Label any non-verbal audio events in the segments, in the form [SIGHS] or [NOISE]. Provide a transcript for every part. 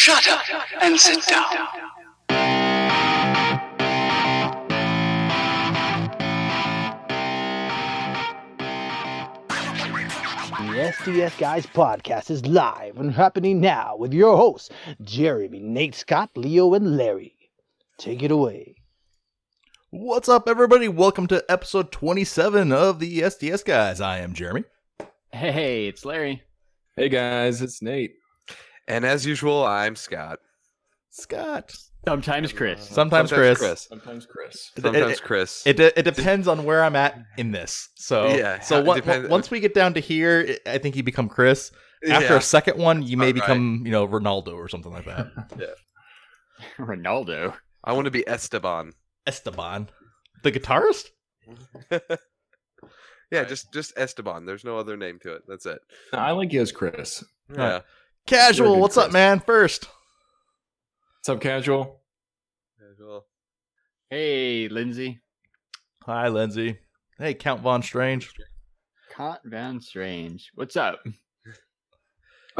Shut up and sit down. The STS Guys podcast is live and happening now with your hosts, Jeremy, Nate, Scott, Leo, and Larry. Take it away. What's up, everybody? Welcome to episode 27 of the STS Guys. I am Jeremy. Hey, it's Larry. Hey guys, it's Nate. And as usual, I'm Scott. Scott. Sometimes uh, Chris. Sometimes, Chris. Sometimes Chris. It- Sometimes it- Chris. It, de- it depends on where I'm at in this. So Yeah, So it one, once we get down to here, I think you become Chris. After Yeah. a second one, you may about become you know Ronaldo or something like that. [LAUGHS] yeah. [LAUGHS] Ronaldo. I want to be Esteban. Esteban, the guitarist. [LAUGHS] Yeah, just just Esteban. There's no other name to it. That's it. I like you as Chris. Yeah. Casual. good, What's up, man? First. What's up, casual? Well, Hey, Lindsay. Hi, Lindsay. Hey, Count Von Strange. Count Von Strange. What's up? [LAUGHS]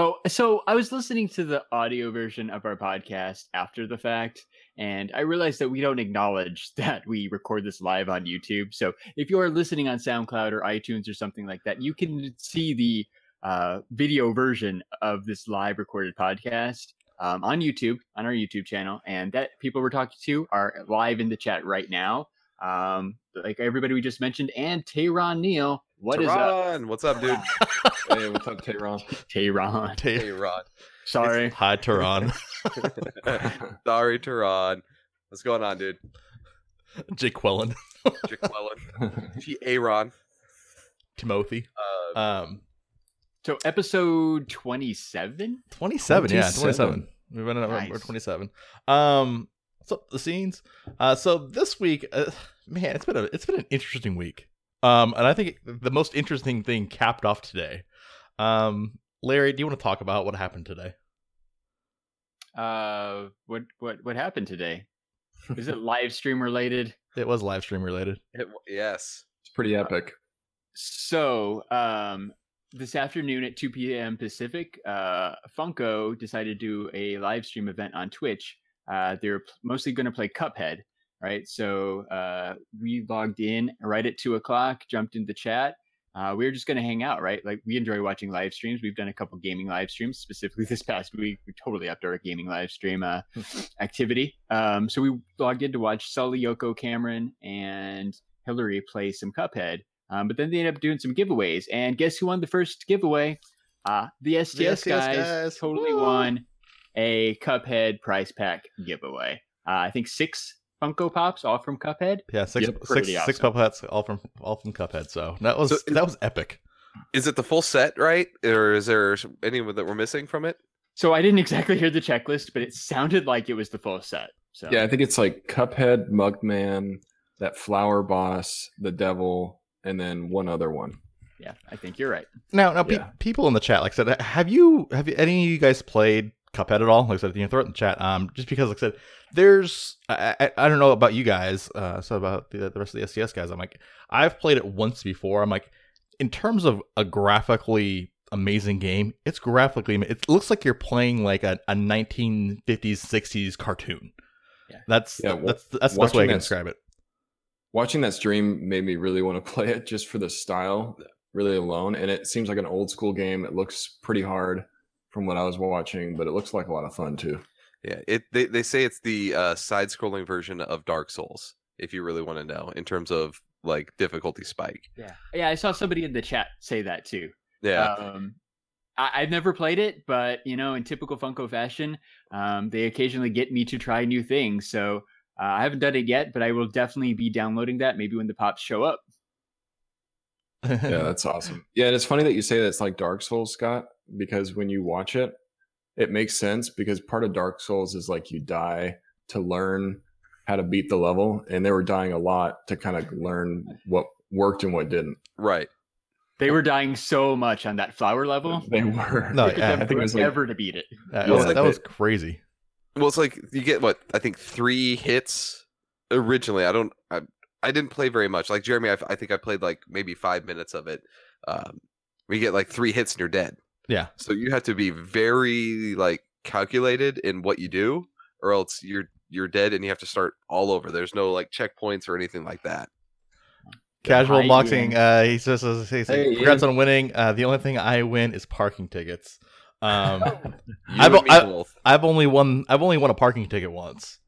Oh, so I was listening to the audio version of our podcast after the fact, and I realized that we don't acknowledge [LAUGHS] that we record this live on YouTube. So if you are listening on SoundCloud or iTunes or something like that, you can see the uh, video version of this live recorded podcast um, on YouTube, on our YouTube channel. And that people we're talking to are live in the chat right now. Um, like everybody we just mentioned, and Tehran Neal. What is up? What's up, dude? [LAUGHS] hey, what's up, Tehran? Tehran. hey, Ron. [LAUGHS] Sorry. Hi, Tehran. [LAUGHS] Sorry, Tehran. What's going on, dude? Jake Quellen. Jake Wellen. Gee, Aaron. Timothy. Uh, Um, So episode twenty-seven. 27, yeah, 27. 27. We've been at Nice. we're 27. Um, what's up the scenes? Uh, so this week, uh, man, it's been a it's been an interesting week. Um, and I think the most interesting thing capped off today. Um, Larry, do you want to talk about what happened today? Uh, what what what happened today? Is it live stream related? It was live stream related. it- yes. It's pretty epic. So, um, this afternoon at 2 p.m. Pacific, uh, Funko decided to do a live stream event on Twitch. Uh, they're mostly going to play Cuphead, right? So, uh, we logged in right at two o'clock, jumped into the chat. Uh, we were just going to hang out, right? Like we enjoy watching live streams. We've done a couple gaming live streams, specifically this past week. We totally upped our gaming live stream uh, activity. Um, so we logged in to watch Sully, Yoko, Cameron, and Hillary play some Cuphead. Um, but then they ended up doing some giveaways, and guess who won the first giveaway? Uh, the STS, STS guys, guys. totally Woo! won a Cuphead prize pack giveaway. Uh, I think six Funko Pops, all from Cuphead. Yeah, six Yep, six pretty six awesome. puppets all from all from Cuphead. So that was So that was epic. Is it the full set, right? Or is there any that we're missing from it? So I didn't [LAUGHS] exactly hear the checklist, but it sounded like it was the full set. So Yeah, I think it's like Cuphead, Mugman, that flower boss, the devil, and then one other one. yeah, I think you're right. Now, now, pe- Yeah. people in the chat, like I said, have you have you, any of you guys played Cuphead at all? Like I said, you know, throw it in the chat. Um, just because, like I said, there's I, I, I don't know about you guys, uh, so about the, the rest of the STS guys. I'm like, I've played it once before. I'm like, in terms of a graphically amazing game, it's graphically it looks like you're playing like a, a 1950s 60s cartoon. Yeah. That's Yeah, that's that's the best way I can describe it. Watching that stream made me really want to [LAUGHS] play it just for the style, really alone. And it seems like an old school game. It looks pretty hard from what I was watching, but it looks like a lot of fun too. Yeah. It they, they say it's the uh, side scrolling version of Dark Souls, if you really want to know, in terms of like difficulty spike. Yeah, yeah. I saw somebody in the chat say that too. Yeah. Um, I, I've never played it, but you know, in typical Funko fashion, um, they occasionally get me to try new things. So uh, I haven't done it yet, but I will definitely be downloading that. Maybe when the pops show up. Yeah, [LAUGHS] that's awesome. Yeah, and it's funny that you say that it's like Dark Souls, Scott, because when you watch it, it makes sense because part of Dark Souls is like you die to learn how to beat the level, and they were dying a lot to kind of learn what worked and what didn't. right. They were dying so much on that flower level. They were. No, [LAUGHS] It yeah, I think it was like forever to beat it. that, Yeah, was, like that they- was crazy. Well, it's like you get what I think three hits originally. I don't. I, I didn't play very much. Like Jeremy, I, I think I played like maybe five minutes of it. Um, we get like three hits and you're dead. Yeah. So you have to be very like calculated in what you do, or else you're you're dead and you have to start all over. There's no like checkpoints or anything like that. Casual boxing. Uh, he says, he says Hey, congrats Ian. on winning. Uh, the only thing I win is parking tickets. Um, [LAUGHS] I've- I- both. I've only won. I've only won a parking ticket once.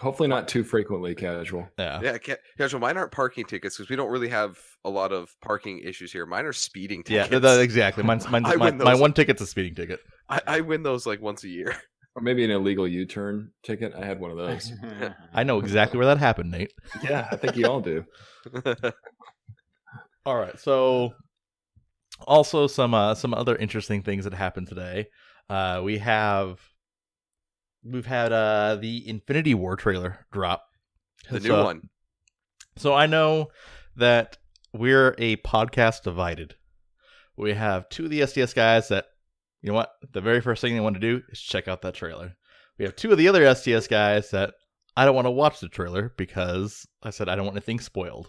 Hopefully not too frequently casual. Yeah. Yeah, ca- casual. Mine aren't parking tickets because we don't really have a lot of parking issues here. Mine are speeding Yeah, tickets. th- th- exactly. Mine's, [LAUGHS] mine's, my, my one ticket's a speeding ticket. I, I win those like once a year. [LAUGHS] Or maybe an illegal U-turn ticket. I had one of those. I know exactly where that happened, Nate. yeah, I think you all do. All right. So, also some uh, some other interesting things that happened today. Uh, we have we've had uh, the Infinity War trailer drop. the new So- one. So I know that we're a podcast divided. We have two of the STS guys that, you know what, the very first thing they want to do is check out that trailer. We have two of the other STS guys that I don't want to watch the trailer because I said I don't want anything spoiled.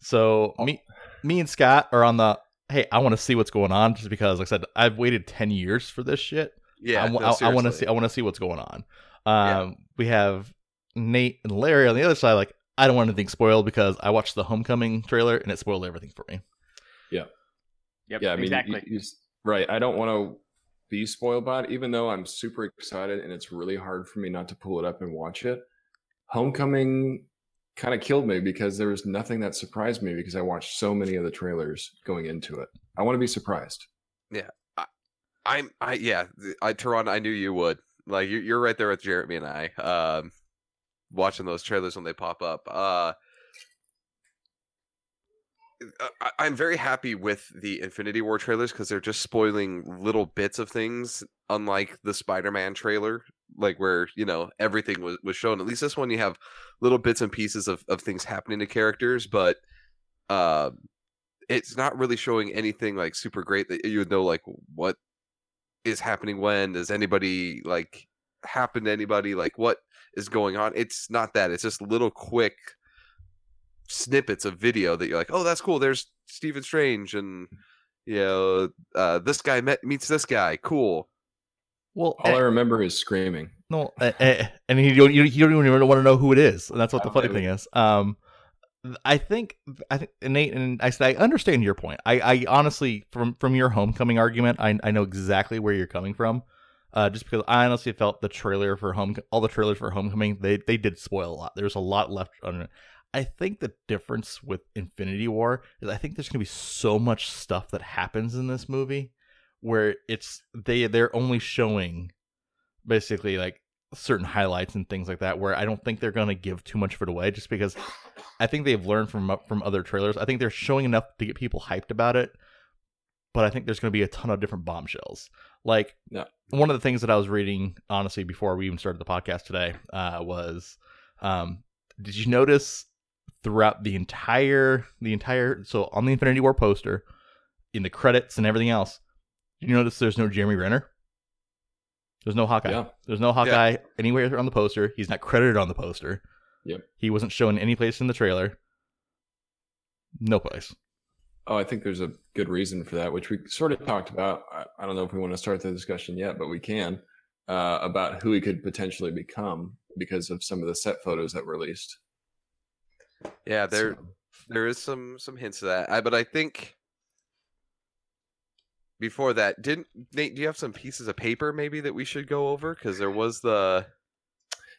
So me, me and Scott are on the hey, I want to see what's going on just because, like I said, I've waited ten years for this shit. Yeah, I, no, want to see. I want to see what's going on. Yeah. Um, we have Nate and Larry on the other side. Like, I don't want anything spoiled because I watched the Homecoming trailer and it spoiled everything for me. Yep, yeah, I mean, exactly. you- you right. I don't want to be spoiled by it, even though I'm super excited and it's really hard for me not to pull it up and watch it. Homecoming kind of killed me because there was nothing that surprised me because I watched so many of the trailers going into it. I want to be surprised. Yeah, I'm. I yeah. I Tehran, I knew you would. Like you're, you're right there with Jeremy and I. Um, watching those trailers when they pop up. Uh, I, I'm very happy with the Infinity War trailers because they're just spoiling little bits of things, unlike the Spider-Man trailer, like where you know everything was was shown. At least this one, you have little bits and pieces of of things happening to characters, but uh, it's not really showing anything like super great that you would know like what is happening when does anybody like happen to anybody like what is going on it's not that it's just little quick snippets of video that you're like oh that's cool there's stephen strange and you know uh, this guy met, meets this guy cool Well, All I remember is screaming. no, eh, eh, and you don't, you, you don't even want to know who it is, and that's what the funny thing is. Um, I think, I think, Nate, and I said, I understand your point. I, I honestly, from from your homecoming argument, I, I know exactly where you're coming from. Uh, just because I honestly felt the trailer for home, all the trailers for Homecoming, they they did spoil a lot. There's a lot left on it. I think the difference with Infinity War is I think there's gonna be so much stuff that happens in this movie where it's they they're only showing basically like certain highlights and things like that where I don't think they're going to give too much of it away just because I think they've learned from from other trailers. I think they're showing enough to get people hyped about it. But I think there's going to be a ton of different bombshells. Like Yeah. one of the things that I was reading honestly before we even started the podcast today uh, was um, did you notice throughout the entire the entire so on the Infinity War poster in the credits and everything else you notice there's no Jeremy Renner? There's no Hawkeye. Yeah. There's no Hawkeye anywhere on the poster. He's not credited on the poster. Yep. He wasn't shown any place in the trailer. No place. Oh, I think there's a good reason for that, which we sort of talked about. I, I don't know if we want to start the discussion yet, but we can uh, about who he could potentially become because of some of the set photos that were released. Yeah there So- there is some some hints of that I, but i think before that didn't nate do you have some pieces of paper maybe that we should go over because there was the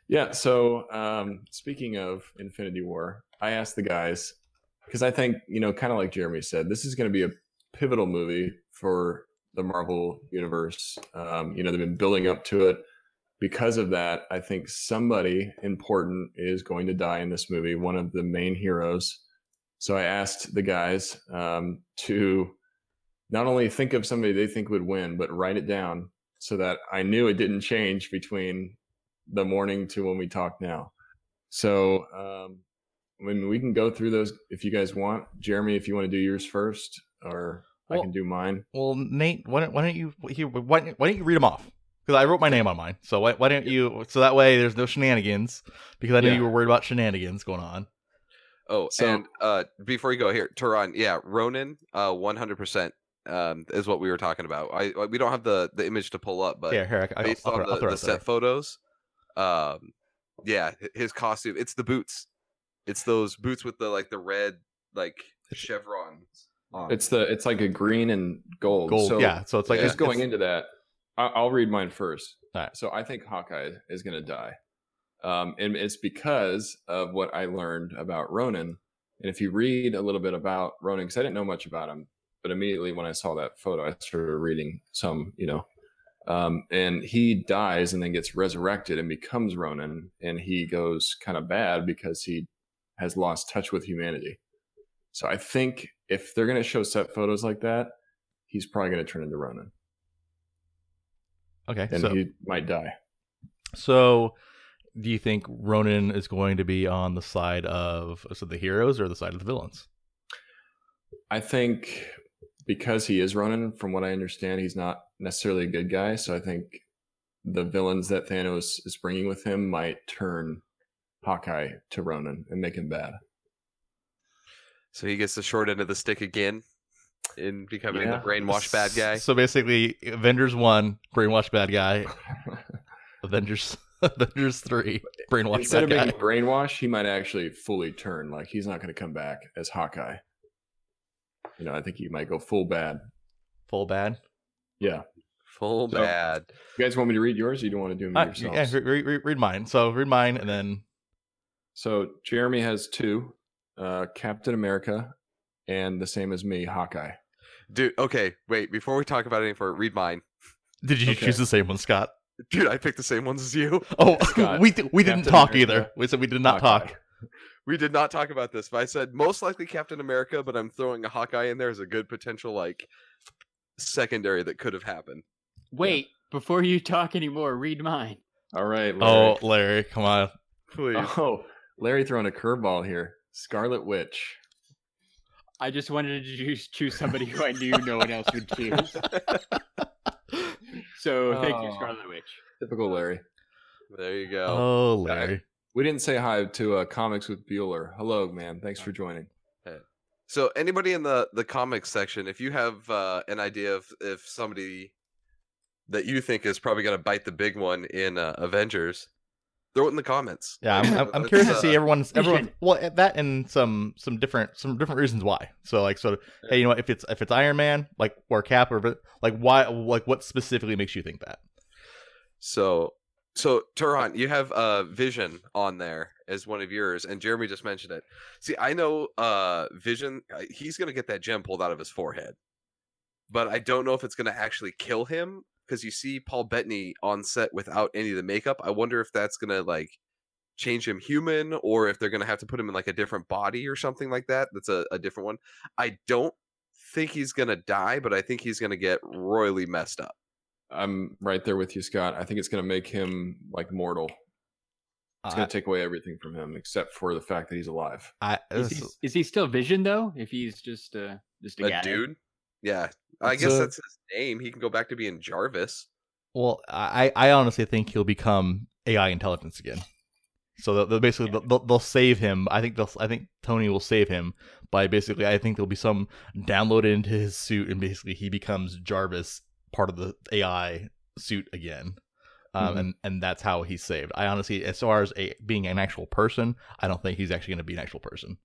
Yeah. So um, speaking of Infinity War, I asked the guys because I think you know, kind of like Jeremy said, this is going to be a pivotal movie for the Marvel universe. Um, you know, they've been building up to it. Because of that, I think somebody important is going to die in this movie. One of the main heroes. So I asked the guys um, to not only think of somebody they think would win, but write it down so that I knew it didn't change between the morning to when we talk now. So, um, I mean, we can go through those if you guys want. Jeremy, if you want to do yours first, or I can do mine. Well, Nate, why don't, why don't you why, don't- why don't you read them off? Because I wrote my name on mine. So why, why don't you? So that way there's no shenanigans. Because I knew Yeah. you were worried about shenanigans going on. Oh, So- and uh, before you go here, Tehran, yeah, Ronin, uh, one hundred percent. um, is what we were talking about. I I- we don't have the the image to pull up, but yeah, here I, I, based I'll, on throw, the, I'll throw the set photos, um, yeah, his costume. It's the boots. It's those boots with the like the red like chevrons. On. It's the it's like a green and gold. Gold, So yeah. So it's like yeah. just going it's- into that, I- I'll read mine first. Alright. So I think Hawkeye is going to die, um, and it's because of what I learned about Ronin. And if you read a little bit about Ronin, because I didn't know much about him, but immediately when I saw that photo, I started reading some, you know. Um, and he dies and then gets resurrected and becomes Ronin, and he goes kind of bad because he has lost touch with humanity. So I think if they're going to show set photos like that, he's probably going to turn into Ronin, Okay, and so he might die. so do you think Ronin is going to be on the side of so the heroes or the side of the villains? I think because he is Ronin, from what I understand, he's not necessarily a good guy. So I think the villains that Thanos is bringing with him might turn Hawkeye to Ronin and make him bad. So he gets the short end of the stick again in becoming Yeah. the brainwashed bad guy. So basically, Avengers one, brainwashed bad guy. [LAUGHS] Avengers [LAUGHS] Avengers three, brainwashed Instead bad of guy. being brainwashed, he might actually fully turn. Like he's not going to come back as Hawkeye. You know, I think he might go full bad. Full bad. Yeah. Full So- bad. You guys want me to read yours? Or you don't want to do them Uh, yourselves? yeah, read, read, read mine. So read mine, and then So Jeremy has two, uh, Captain America, and the same as me, Hawkeye. Dude, okay, wait, before we talk about anything for read mine. did you Okay. choose the same one, Scott? Dude, I picked the same ones as you. Oh, [LAUGHS] Scott, [LAUGHS] we th- we didn't Captain talk America, either. We said we did not Hawkeye. talk. [LAUGHS] We did not talk about this, but I said most likely Captain America, but I'm throwing a Hawkeye in there as a good potential like secondary that could have happened. Wait, before you talk anymore, read mine. All right. Oh, Larry. Larry, come on. Please. Oh, Larry throwing a curveball here. Scarlet Witch. I just wanted to choose, [LAUGHS] choose somebody who I knew no one else would choose. So thank you, Oh. Scarlet Witch. Typical Larry. There you go. Oh, Larry. We didn't say hi to uh, Comics with Bueller. Hello, man. Thanks for joining. So anybody in the the comics section, if you have uh, an idea of if somebody that you think is probably going to bite the big one in uh, Avengers, throw it in the comments. Yeah, I'm, I'm, I'm [LAUGHS] curious to see uh, everyone's everyone. Well, that and some some different some different reasons why. So like, sort so hey, you know, what, if it's if it's Iron Man, like or Cap, or like why, like what specifically makes you think that? So, so Turan, you have uh Vision on there as one of yours, and Jeremy just mentioned it. See, I know uh Vision. uh, He's gonna get that gem pulled out of his forehead, but I don't know if it's gonna actually kill him because you see Paul Bettany on set without any of the makeup. I wonder if that's gonna like change him human, or if they're gonna have to put him in like a different body or something like that. That's a, a different one. I don't think he's gonna die, but I think he's gonna get royally messed up. I'm right there with you, Scott. I think it's going to make him like mortal. It's going I, to take away everything from him except for the fact that he's alive. I, Is he, is- is he still Vision though? If he's just uh just a, a guy? dude. Yeah, I It's guess a- that's his name. He can go back to being Jarvis. well, I I honestly think he'll become AI intelligence again. So they'll, they'll basically they'll, they'll save him. I think they'll I think Tony will save him by basically I think there'll be some downloaded into his suit and basically he becomes Jarvis, part of the AI suit again. Um, Mhm. and and that's how he's saved. I honestly, as far as a being an actual person, I don't think he's actually going to be an actual person.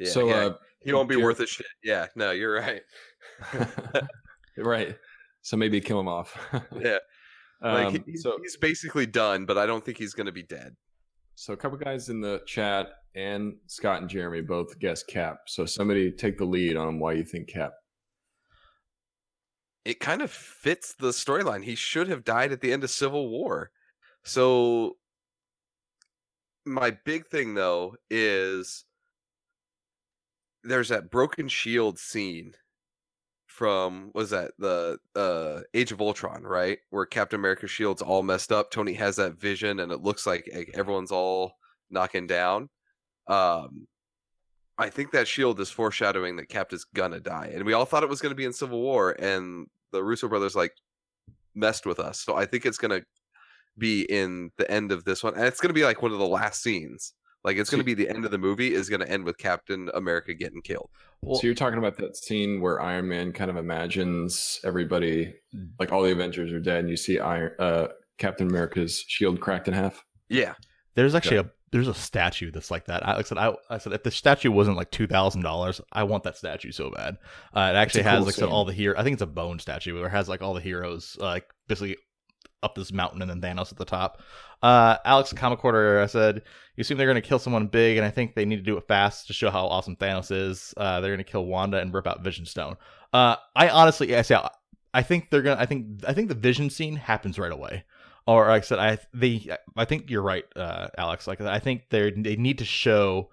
Yeah, so, yeah, uh, he won't be worth a shit. Yeah, no, you're right. [LAUGHS] [LAUGHS] right. So maybe kill him off. [LAUGHS] Yeah, like Um, he- so, he's basically done, but I don't think he's gonna be dead. so a couple guys in the chat and Scott and Jeremy both guessed Cap. So somebody take the lead on why you think Cap. It kind of fits the storyline. He should have died at the end of Civil War. So my big thing though is there's that broken shield scene from was that the uh Age of Ultron, right? Where Captain America's shield's all messed up. Tony has that vision and it looks like everyone's all knocking down. Um I think that shield is foreshadowing that Cap is gonna die. And we all thought it was gonna be in Civil War, and the Russo brothers like messed with us. So I think it's gonna be in the end of this one. And it's gonna be like one of the last scenes Like it's going to be the end of the movie is going to end with Captain America getting killed. Well, so you're talking about that scene where Iron Man kind of imagines everybody, like all the Avengers are dead, and you see Iron uh, Captain America's shield cracked in half. Yeah, there's actually a there's a statue that's like that. I, like I said, I, I said if the statue wasn't like two thousand dollars, I want that statue so bad. Uh, it actually has cool like I said, all the hero. I think it's a bone statue where it has like all the heroes uh, like basically up this mountain and then Thanos at the top. Uh, Alex Comic Quarter I said you assume they're going to kill someone big, and I think they need to do it fast to show how awesome Thanos is. Uh, they're going to kill Wanda and rip out Vision Stone. Uh, I honestly, I say, I think they're gonna. I think I think the Vision scene happens right away or like I said, I they I think you're right, uh, Alex. Like I think they they need to show,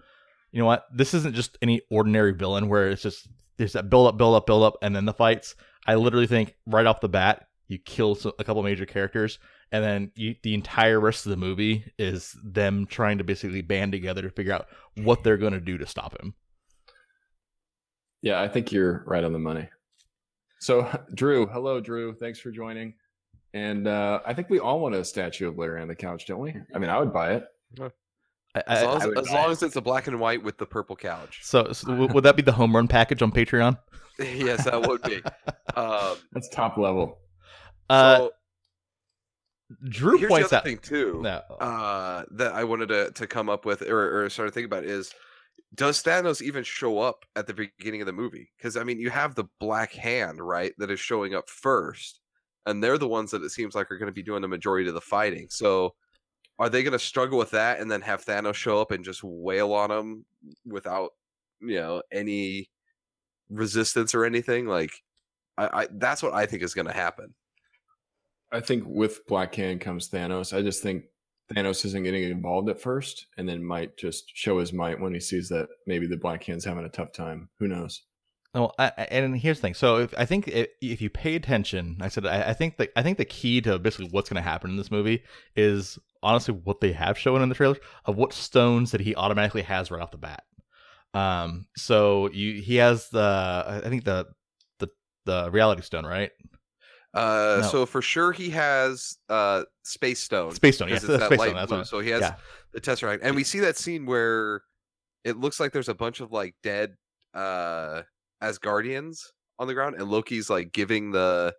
you know what, this isn't just any ordinary villain where it's just there's that build up, build up, build up, and then the fights. I literally think right off the bat you kill some, a couple major characters, and then you, the entire rest of the movie is them trying to basically band together to figure out what they're going to do to stop him. Yeah, I think you're right on the money. So, [LAUGHS] Drew, hello, Drew. Thanks for joining. And uh, I think we all want a statue of Larry on the couch, don't we? I mean, I would buy it. I, as long as, would as, long it. as it's a black and white with the purple couch. so, so w- would that be the home run package on Patreon? [LAUGHS] yes, that would be. [LAUGHS] Um, That's top level. Uh, so Drew here's points the out. other thing too. No. uh, that I wanted to, to come up with or, or start to think about is does Thanos even show up at the beginning of the movie? Because I mean, you have the Black Hand, right, that is showing up first, and they're the ones that it seems like are going to be doing the majority of the fighting. So, are they going to struggle with that and then have Thanos show up and just wail on them without, you know, any resistance or anything? Like, I, I that's what I think is going to happen. I think with Black Hand comes Thanos. I just think Thanos isn't getting involved at first and then might just show his might when he sees that maybe the Black Hand's having a tough time. Who knows? Oh, I, I- and here's the thing. So if, I think if, if you pay attention, I said I, I think the I think the key to basically what's going to happen in this movie is honestly what they have shown in the trailer of what stones that he automatically has right off the bat. Um, so you he has the I think the the the reality stone, right? Uh, No. so for sure he has uh space stone. Space stone, yes, [LAUGHS] it's that Space Stone, light that's blue, So he has yeah. the tesseract, and we see that scene where it looks like there's a bunch of like dead uh Asgardians on the ground, and Loki's like giving the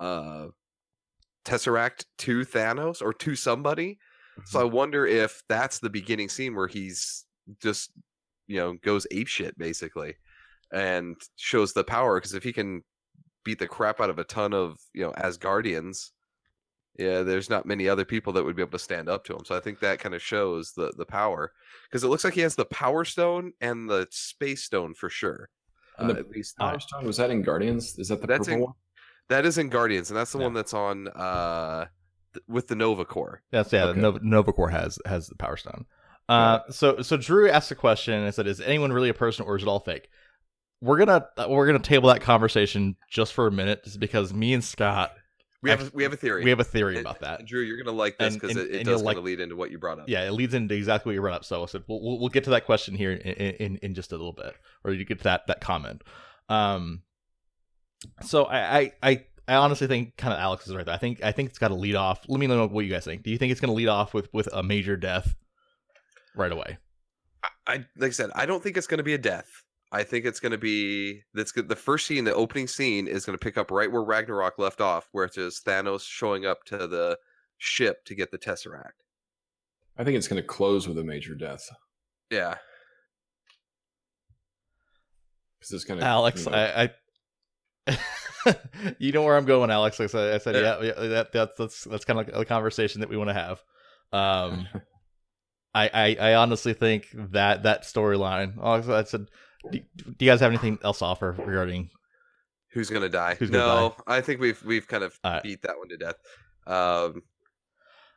uh tesseract to Thanos or to somebody. So I wonder if that's the beginning scene where he's just you know goes ape shit basically, and shows the power. Because if he can beat the crap out of a ton of you know Asgardians, yeah, there's not many other people that would be able to stand up to him. So I think that kind of shows the the power because it looks like he has the Power Stone and the Space Stone for sure. And Uh, the at least Power Stone was that in Guardians? Is that the That's purple in- one? that is in Guardians, and that's the Yeah. one that's on uh th- with the Nova Corps. That's yeah. Okay. Nova, Nova Corps has has the Power Stone. Uh, so so Drew asked a question and said, "Is anyone really a person, or is it all fake?" We're gonna we're gonna table that conversation just for a minute, just because me and Scott We have a, we have a theory. we have a theory And- about that. Drew, you're gonna like this because it, it does you'll kind like- of lead into what you brought up. Yeah, it leads into exactly what you brought up. So I said we'll, we'll get to that question here in, in in just a little bit, or you get to that that comment. Um, so I I I, I honestly think kind of Alex is right. There. I think I think it's got to lead off. Let me know what you guys think. Do you think it's going to lead off with with a major death right away? I, I like I said, I don't think it's going to be a death. I think it's going to be that's. The first scene, the opening scene, is going to pick up right where Ragnarok left off, where it's just Thanos showing up to the ship to get the Tesseract. I think it's going to close with a major death Yeah, because it's going to. Alex, I, I [LAUGHS] you know where I'm going, Alex. I said, I said Yeah. yeah, yeah that, that's that's that's kind of a conversation that we want to have. Um, [LAUGHS] I, I I honestly think that that storyline. I said, do, do you guys have anything else to offer regarding? who's going to die? Who's gonna no, I think we've we've kind of Alright. beat that one to death. Um,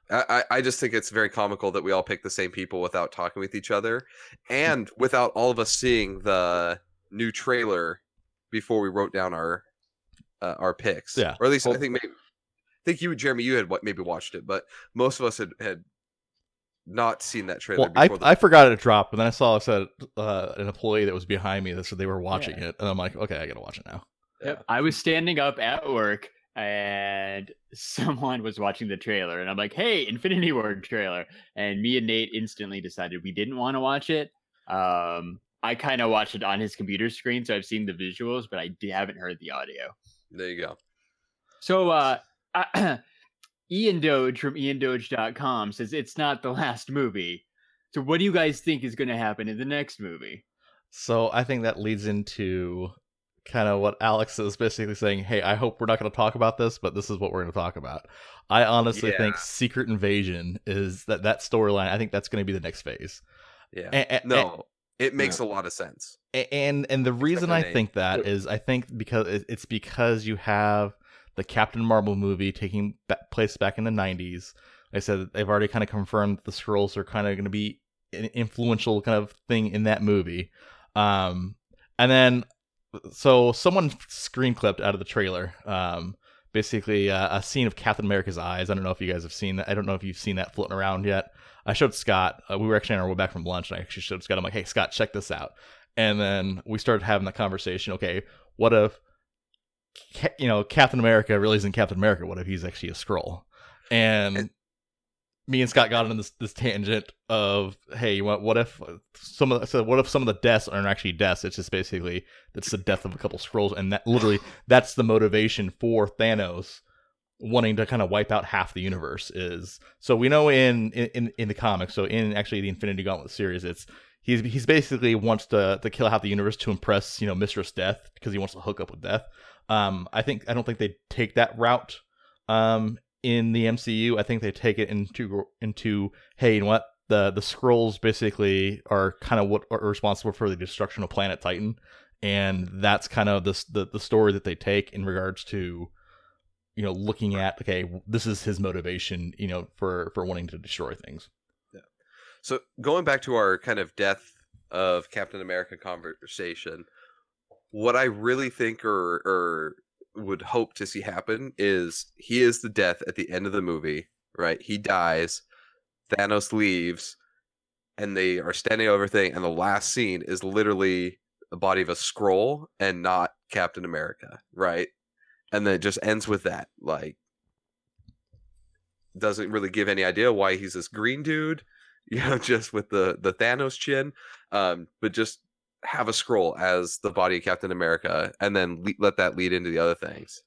I, I just think it's very comical that we all pick the same people without talking with each other, and without all of us seeing the new trailer before we wrote down our uh, our picks. Yeah. or at least I think maybe I think you, Jeremy, you had what maybe watched it, but most of us had had not seen that trailer. Well, I the- I forgot it dropped, and then I saw it said uh, an employee that was behind me that said they were watching Yeah. it, and I'm like, okay, I gotta watch it now. Yep. I was standing up at work. And [LAUGHS] someone was watching the trailer, and I'm like, "Hey, Infinity War trailer!" And me and Nate instantly decided we didn't want to watch it. Um, I kind of watched it on his computer screen, so I've seen the visuals, but I d- haven't heard the audio. There you go. So, uh, [CLEARS THROAT] Ian Doge from IanDoge.com says it's not the last movie. So, what do you guys think is going to happen in the next movie? So I think that leads into kind of what Alex is basically saying. Hey, I hope we're not going to talk about this, but this is what we're going to talk about. I honestly think Secret Invasion is that that storyline. I think that's going to be the next phase. Yeah. A- a- no, it makes a lot of sense. And and the reason I think that is I think because it's because you have the Captain Marvel movie taking place back in the 90s. Like I said they've already kind of confirmed the Skrulls are kind of going to be an influential kind of thing in that movie. Um, and then so someone screen clipped out of the trailer. Um, basically uh, a scene of Captain America's eyes. I don't know if you guys have seen that. I don't know if you've seen that floating around yet. I showed Scott. Uh, we were actually on our way back from lunch, and I actually showed Scott. I'm like, "Hey, Scott, check this out." And then we started having the conversation. Okay, what if, you know, Captain America really isn't Captain America? What if he's actually a Skrull? And, And- me and Scott got on this this tangent of, hey, what what if some of the, so what if some of the deaths aren't actually deaths? It's just basically it's the death of a couple Skrulls, and that literally [SIGHS] that's the motivation for Thanos wanting to kind of wipe out half the universe is so we know in in in the comics so in actually the infinity gauntlet series it's he's he's basically wants to to kill half the universe to impress you know mistress death because he wants to hook up with death um i think i don't think they take that route um in the mcu i think they take it into into hey you know what? The the Skrulls basically are kind of what are responsible for the destruction of planet titan. And that's kind of the the, the story that they take in regards to you know looking at okay this is his motivation you know for for wanting to destroy things. So going back to our kind of death of Captain America conversation, what I really think or or would hope to see happen is he is the death at the end of the movie, right? He dies, Thanos leaves, and they are standing over thing, and the last scene is literally the body of a Skrull and not Captain America, right? And then it just ends with that. Like doesn't really give any idea why he's this green dude [LAUGHS] you know, just with the the Thanos chin, um, but just have a Skrull as the body of Captain America, and then le- let that lead into the other things.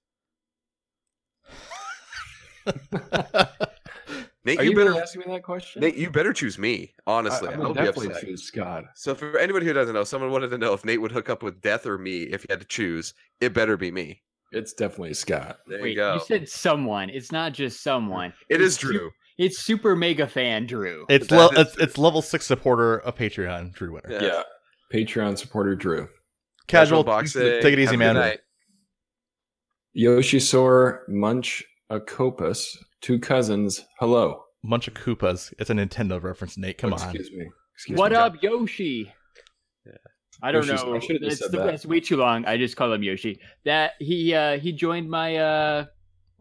Nate, Are you, you better really asking me that question? Nate, you better choose me. Honestly, I, I, I would will be definitely upset. choose Scott. So for anybody who doesn't know, someone wanted to know if Nate would hook up with Death or me if you had to choose. It better be me. It's definitely Scott. There Wait, you go. said someone. It's not just someone. it is It's su- Drew. It's super mega fan Drew. it's That le- it's, true. it's level six supporter of patreon drew winner Yeah. Yeah. Patreon supporter Drew. casual boxing. take it easy Have man night. Yoshisaur Munch Acopus. Two cousins. Hello. bunch of koopas it's a nintendo reference nate come Oh, on Excuse me. Excuse what me. up, Yoshi? Yeah. I don't Yoshi's- know. I It's, the, that. that's way too long. I just call him Yoshi. That he uh he joined my uh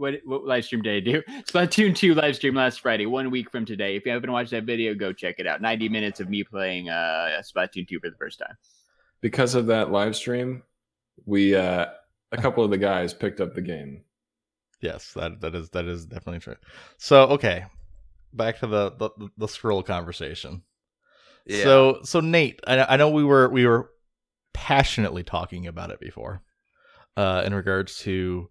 what what live stream did I do? [LAUGHS] Splatoon 2 live stream last Friday, one week from today. If you haven't watched that video, go check it out. 90 minutes of me playing uh Splatoon 2 for the first time. Because of that live stream, we uh a couple of the guys picked up the game. yes that that is that is definitely true so okay back to the the, the Skrull conversation Yeah. So so Nate, I, I know we were we were passionately talking about it before, uh, in regards to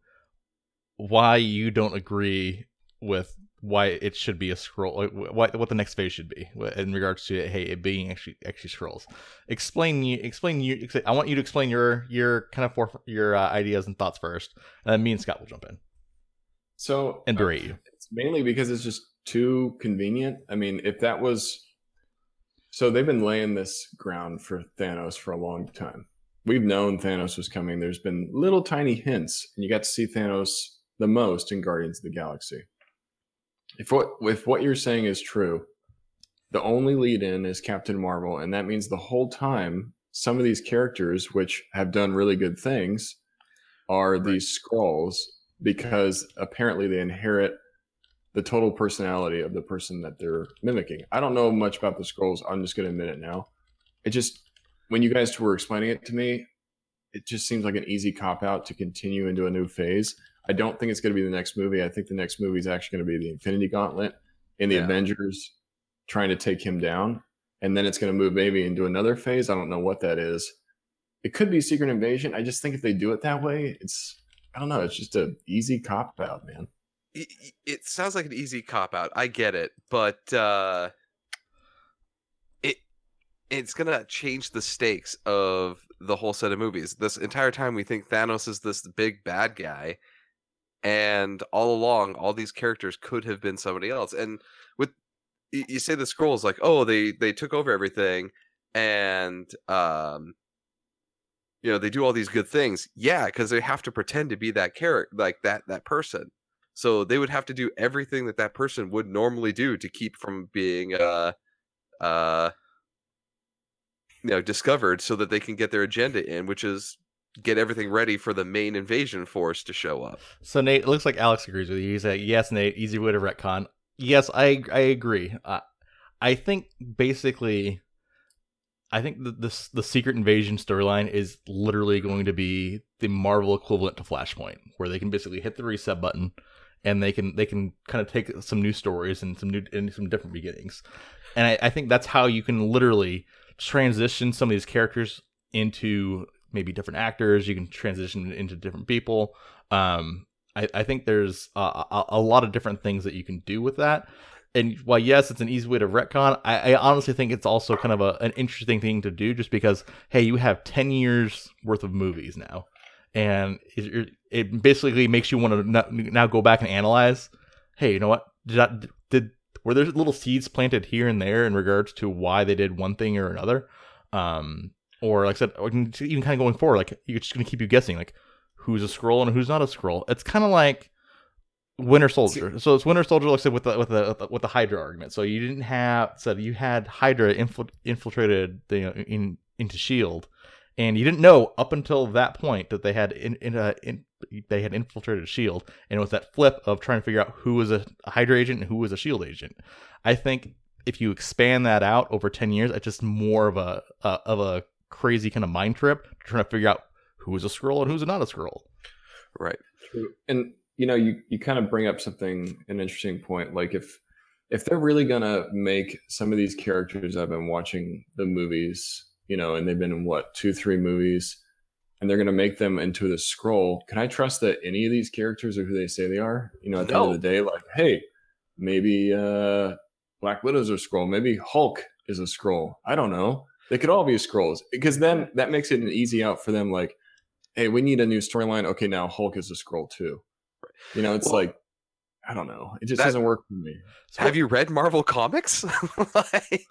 why you don't agree with why it should be a Skrull, uh, what the next phase should be in regards to hey it being actually actually Skrulls. Explain you explain you. I want you to explain your your kind of for, your uh, ideas and thoughts first, and then me and Scott will jump in So and uh, you. It's mainly because it's just too convenient. I mean, if that was so they've been laying this ground for Thanos for a long time. We've known Thanos was coming. There's been little tiny hints, and you got to see Thanos the most in Guardians of the Galaxy. If what if what you're saying is true, the only lead in is Captain Marvel, and that means the whole time some of these characters, which have done really good things, are these Skrulls because apparently they inherit the total personality of the person that they're mimicking. I don't know much about the Skrulls. I'm just going to admit it now. It just, when you guys were explaining it to me, it just seems like an easy cop out to continue into a new phase. I don't think it's going to be the next movie. I think the next movie is actually going to be the Infinity Gauntlet and the Yeah. Avengers trying to take him down, and then it's going to move maybe into another phase. I don't know what that is. It could be Secret Invasion. I just think if they do it that way, it's I don't know. It's just a easy cop out, man. it, it sounds like an easy cop out. I get it, but uh it it's gonna change the stakes of the whole set of movies. This entire time we think Thanos is this big bad guy, and all along, all these characters could have been somebody else. And with you say the Skrulls like, oh, they they took over everything, and um you know they do all these good things yeah because they have to pretend to be that character like that that person so they would have to do everything that that person would normally do to keep from being uh uh you know discovered so that they can get their agenda in which is get everything ready for the main invasion force to show up So Nate, it looks like Alex agrees with you. He's like, "Yes, Nate, easy way to retcon." Yes, I I agree. Uh, I think basically, I think the the, the secret invasion storyline is literally going to be the Marvel equivalent to Flashpoint, where they can basically hit the reset button, and they can they can kind of take some new stories and some new and some different beginnings, and I, I think that's how you can literally transition some of these characters into maybe different actors. You can transition into different people. Um, I, I think there's a, a, a lot of different things that you can do with that. And while yes, it's an easy way to retcon, I, I honestly think it's also kind of a, an interesting thing to do, just because hey, you have ten years worth of movies now, and it, it basically makes you want to now go back and analyze. Hey, you know what? Did I, did were there little seeds planted here and there in regards to why they did one thing or another? Um, or like I said, even kind of going forward, like you're just going to keep you guessing, like who's a Skrull and who's not a Skrull. It's kind of like Winter Soldier. So it's Winter Soldier, like I said, with the with the with the Hydra argument. So you didn't have said you had Hydra infil- infiltrated the, you know, in into Shield, and you didn't know up until that point that they had in, in, uh, in they had infiltrated Shield, and it was that flip of trying to figure out who was a Hydra agent and who was a Shield agent. I think if you expand that out over ten years, it's just more of a uh, of a crazy kind of mind trip trying to figure out who is a Skrull and who's not a Skrull. right True. And you know, you you kind of bring up something an interesting point. Like if if they're really gonna make some of these characters, I've been watching the movies, you know, and they've been in what two, three movies, and they're gonna make them into the Skrull. Can I trust that any of these characters are who they say they are? You know, at the end of the day, like, hey, maybe uh Black Widow's a Skrull, maybe Hulk is a Skrull. I don't know. They could all be Skrulls because then that makes it an easy out for them. Like, hey, we need a new storyline. Okay, now Hulk is a Skrull too. You know, it's Well, like I don't know. It just that- doesn't work for me. have you read marvel comics [LAUGHS] like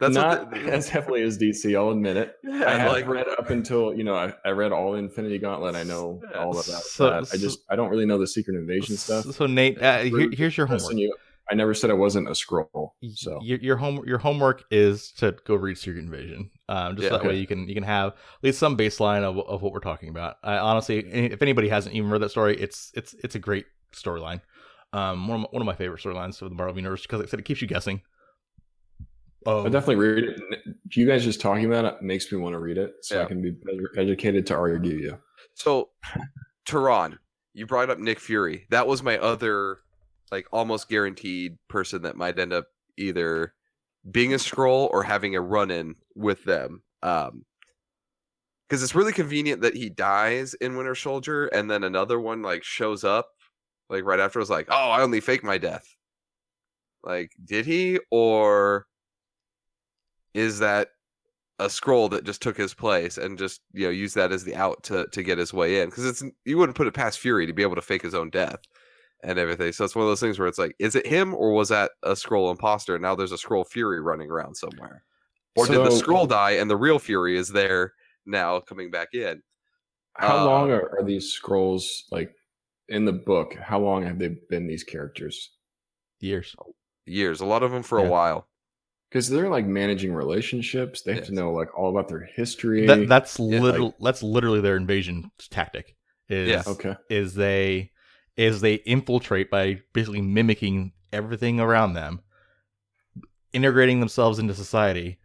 that's Not the, [LAUGHS] as heavily as DC. I'll admit it. yeah, I have like read up until you know I, I read all Infinity Gauntlet. I know all about So- that. I just I don't really know the Secret Invasion stuff. So Nate, uh, here, here's your Listen, homework. you, I never said it wasn't a Skrull. So your, your home your homework is to go read Secret Invasion. Um, just Yeah. that way you can you can have at least some baseline of, of what we're talking about. I honestly, if anybody hasn't even read that story, it's it's it's a great storyline. Um, one of my, one of my favorite storylines of the Marvel universe because like I said it keeps you guessing. Oh, I definitely read it. You guys just talking about it makes me want to read it, so I can be better educated to argue you. So, Tehran, you brought up Nick Fury. That was my other, like, almost guaranteed person that might end up either being a Skrull or having a run in with them. Um, because it's really convenient that he dies in Winter Soldier and then another one like shows up like right after. Was like, oh, I only fake my death. Like, did he or is that a Skrull that just took his place and just you know used that as the out to to get his way in because it's you wouldn't put it past Fury to be able to fake his own death and everything. So it's one of those things where it's like, is it him or was that a Skrull imposter? Now there's a Skrull Fury running around somewhere, or did the Skrull die and the real Fury is there now coming back in? How Uh, long are, are these Skrulls like in the book? How long have they been these characters? years. Years, a lot of them for Yeah. a while. Because they're like managing relationships. They have Yes. to know like all about their history. That, that's Yeah, literal. that's literally their invasion tactic. Is Yeah. okay. is they is they infiltrate by basically mimicking everything around them, integrating themselves into society,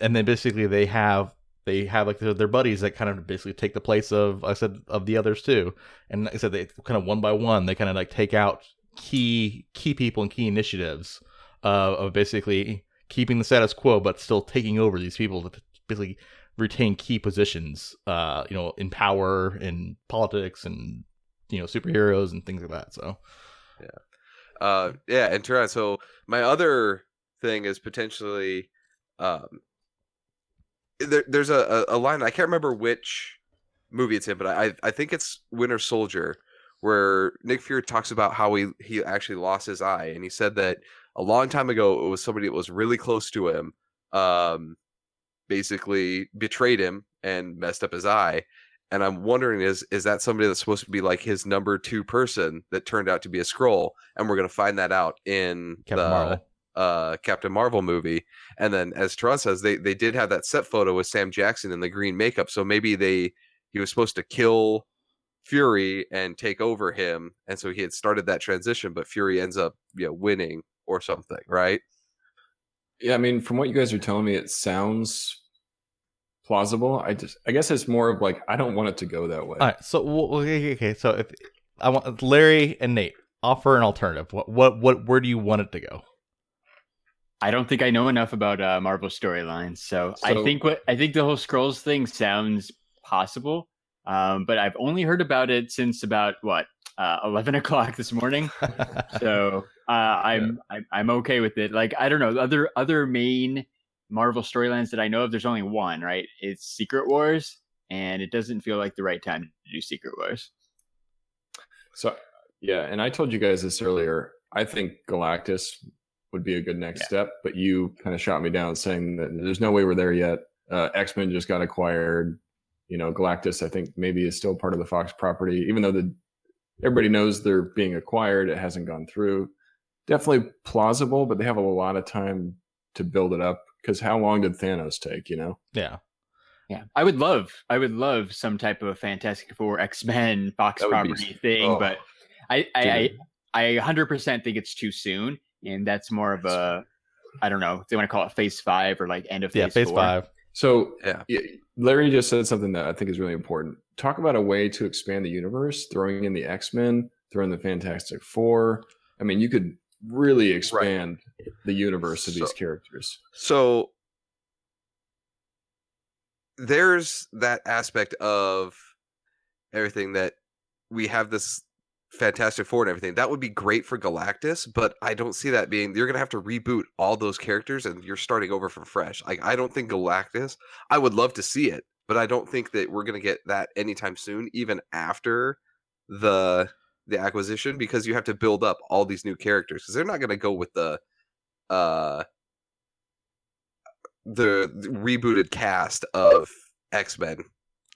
and then basically they have they have like their, their buddies that kind of basically take the place of like I said of the others too. And like I said they kind of one by one they kind of like take out key key people and key initiatives uh, of basically keeping the status quo but still taking over these people to basically retain key positions uh you know in power in politics and you know superheroes and things like that so. Yeah, uh yeah and Turan, so my other thing is potentially um there, there's a, a a line i can't remember which movie it's in but i i think it's winter soldier where nick fury talks about how he he actually lost his eye and he said that a long time ago it was somebody that was really close to him um basically betrayed him and messed up his eye and i'm wondering is is that somebody that's supposed to be like his number two person that turned out to be a Skrull and we're going to find that out in Captain the Marvel. uh captain marvel movie and then as Teron says they they did have that set photo with sam jackson in the green makeup so maybe they he was supposed to kill fury and take over him and so he had started that transition but fury ends up you know winning or something right Yeah, I mean, from what you guys are telling me, it sounds plausible. I just, I guess it's more of like I don't want it to go that way. All right, so okay, okay, so if I want Larry and Nate offer an alternative, what what what where do you want it to go? I don't think I know enough about uh, Marvel storylines, so, I think what I think the whole Skrulls thing sounds possible, um, but I've only heard about it since about what uh, eleven [LAUGHS] o'clock this morning. [LAUGHS] so uh, I'm, I'm I'm okay with it. Like I don't know other other main Marvel storylines that I know of. There's only one, right? It's Secret Wars, and it doesn't feel like the right time to do Secret Wars. So, yeah, and I told you guys this earlier. I think Galactus would be a good next Yeah. step, but you kind of shot me down saying that there's no way we're there yet. Uh, X Men just got acquired. You know, Galactus, I think maybe is still part of the Fox property, even though the everybody knows they're being acquired. It hasn't gone through. Definitely plausible, but they have a lot of time to build it up. Because how long did Thanos take? You know, yeah, Yeah, I would love, I would love some type of Fantastic Four, X Men, Fox That would be property thing, oh, but I, I, I. I 100% think it's too soon, and that's more of a, I don't know, if they want to call it Phase Five or like end of Phase yeah, Phase four. Five. So Yeah. Larry just said something that I think is really important. Talk about a way to expand the universe, throwing in the X Men, throwing the Fantastic Four. I mean, you could really expand the universe of these characters. So there's that aspect of everything that we have this Fantastic Four and everything. That would be great for Galactus, but I don't see that being. You're gonna have to reboot all those characters, and you're starting over from fresh. Like I don't think Galactus. I would love to see it, but I don't think that we're gonna get that anytime soon, even after the the acquisition, because you have to build up all these new characters. Because they're not gonna go with the uh the the rebooted cast of X Men.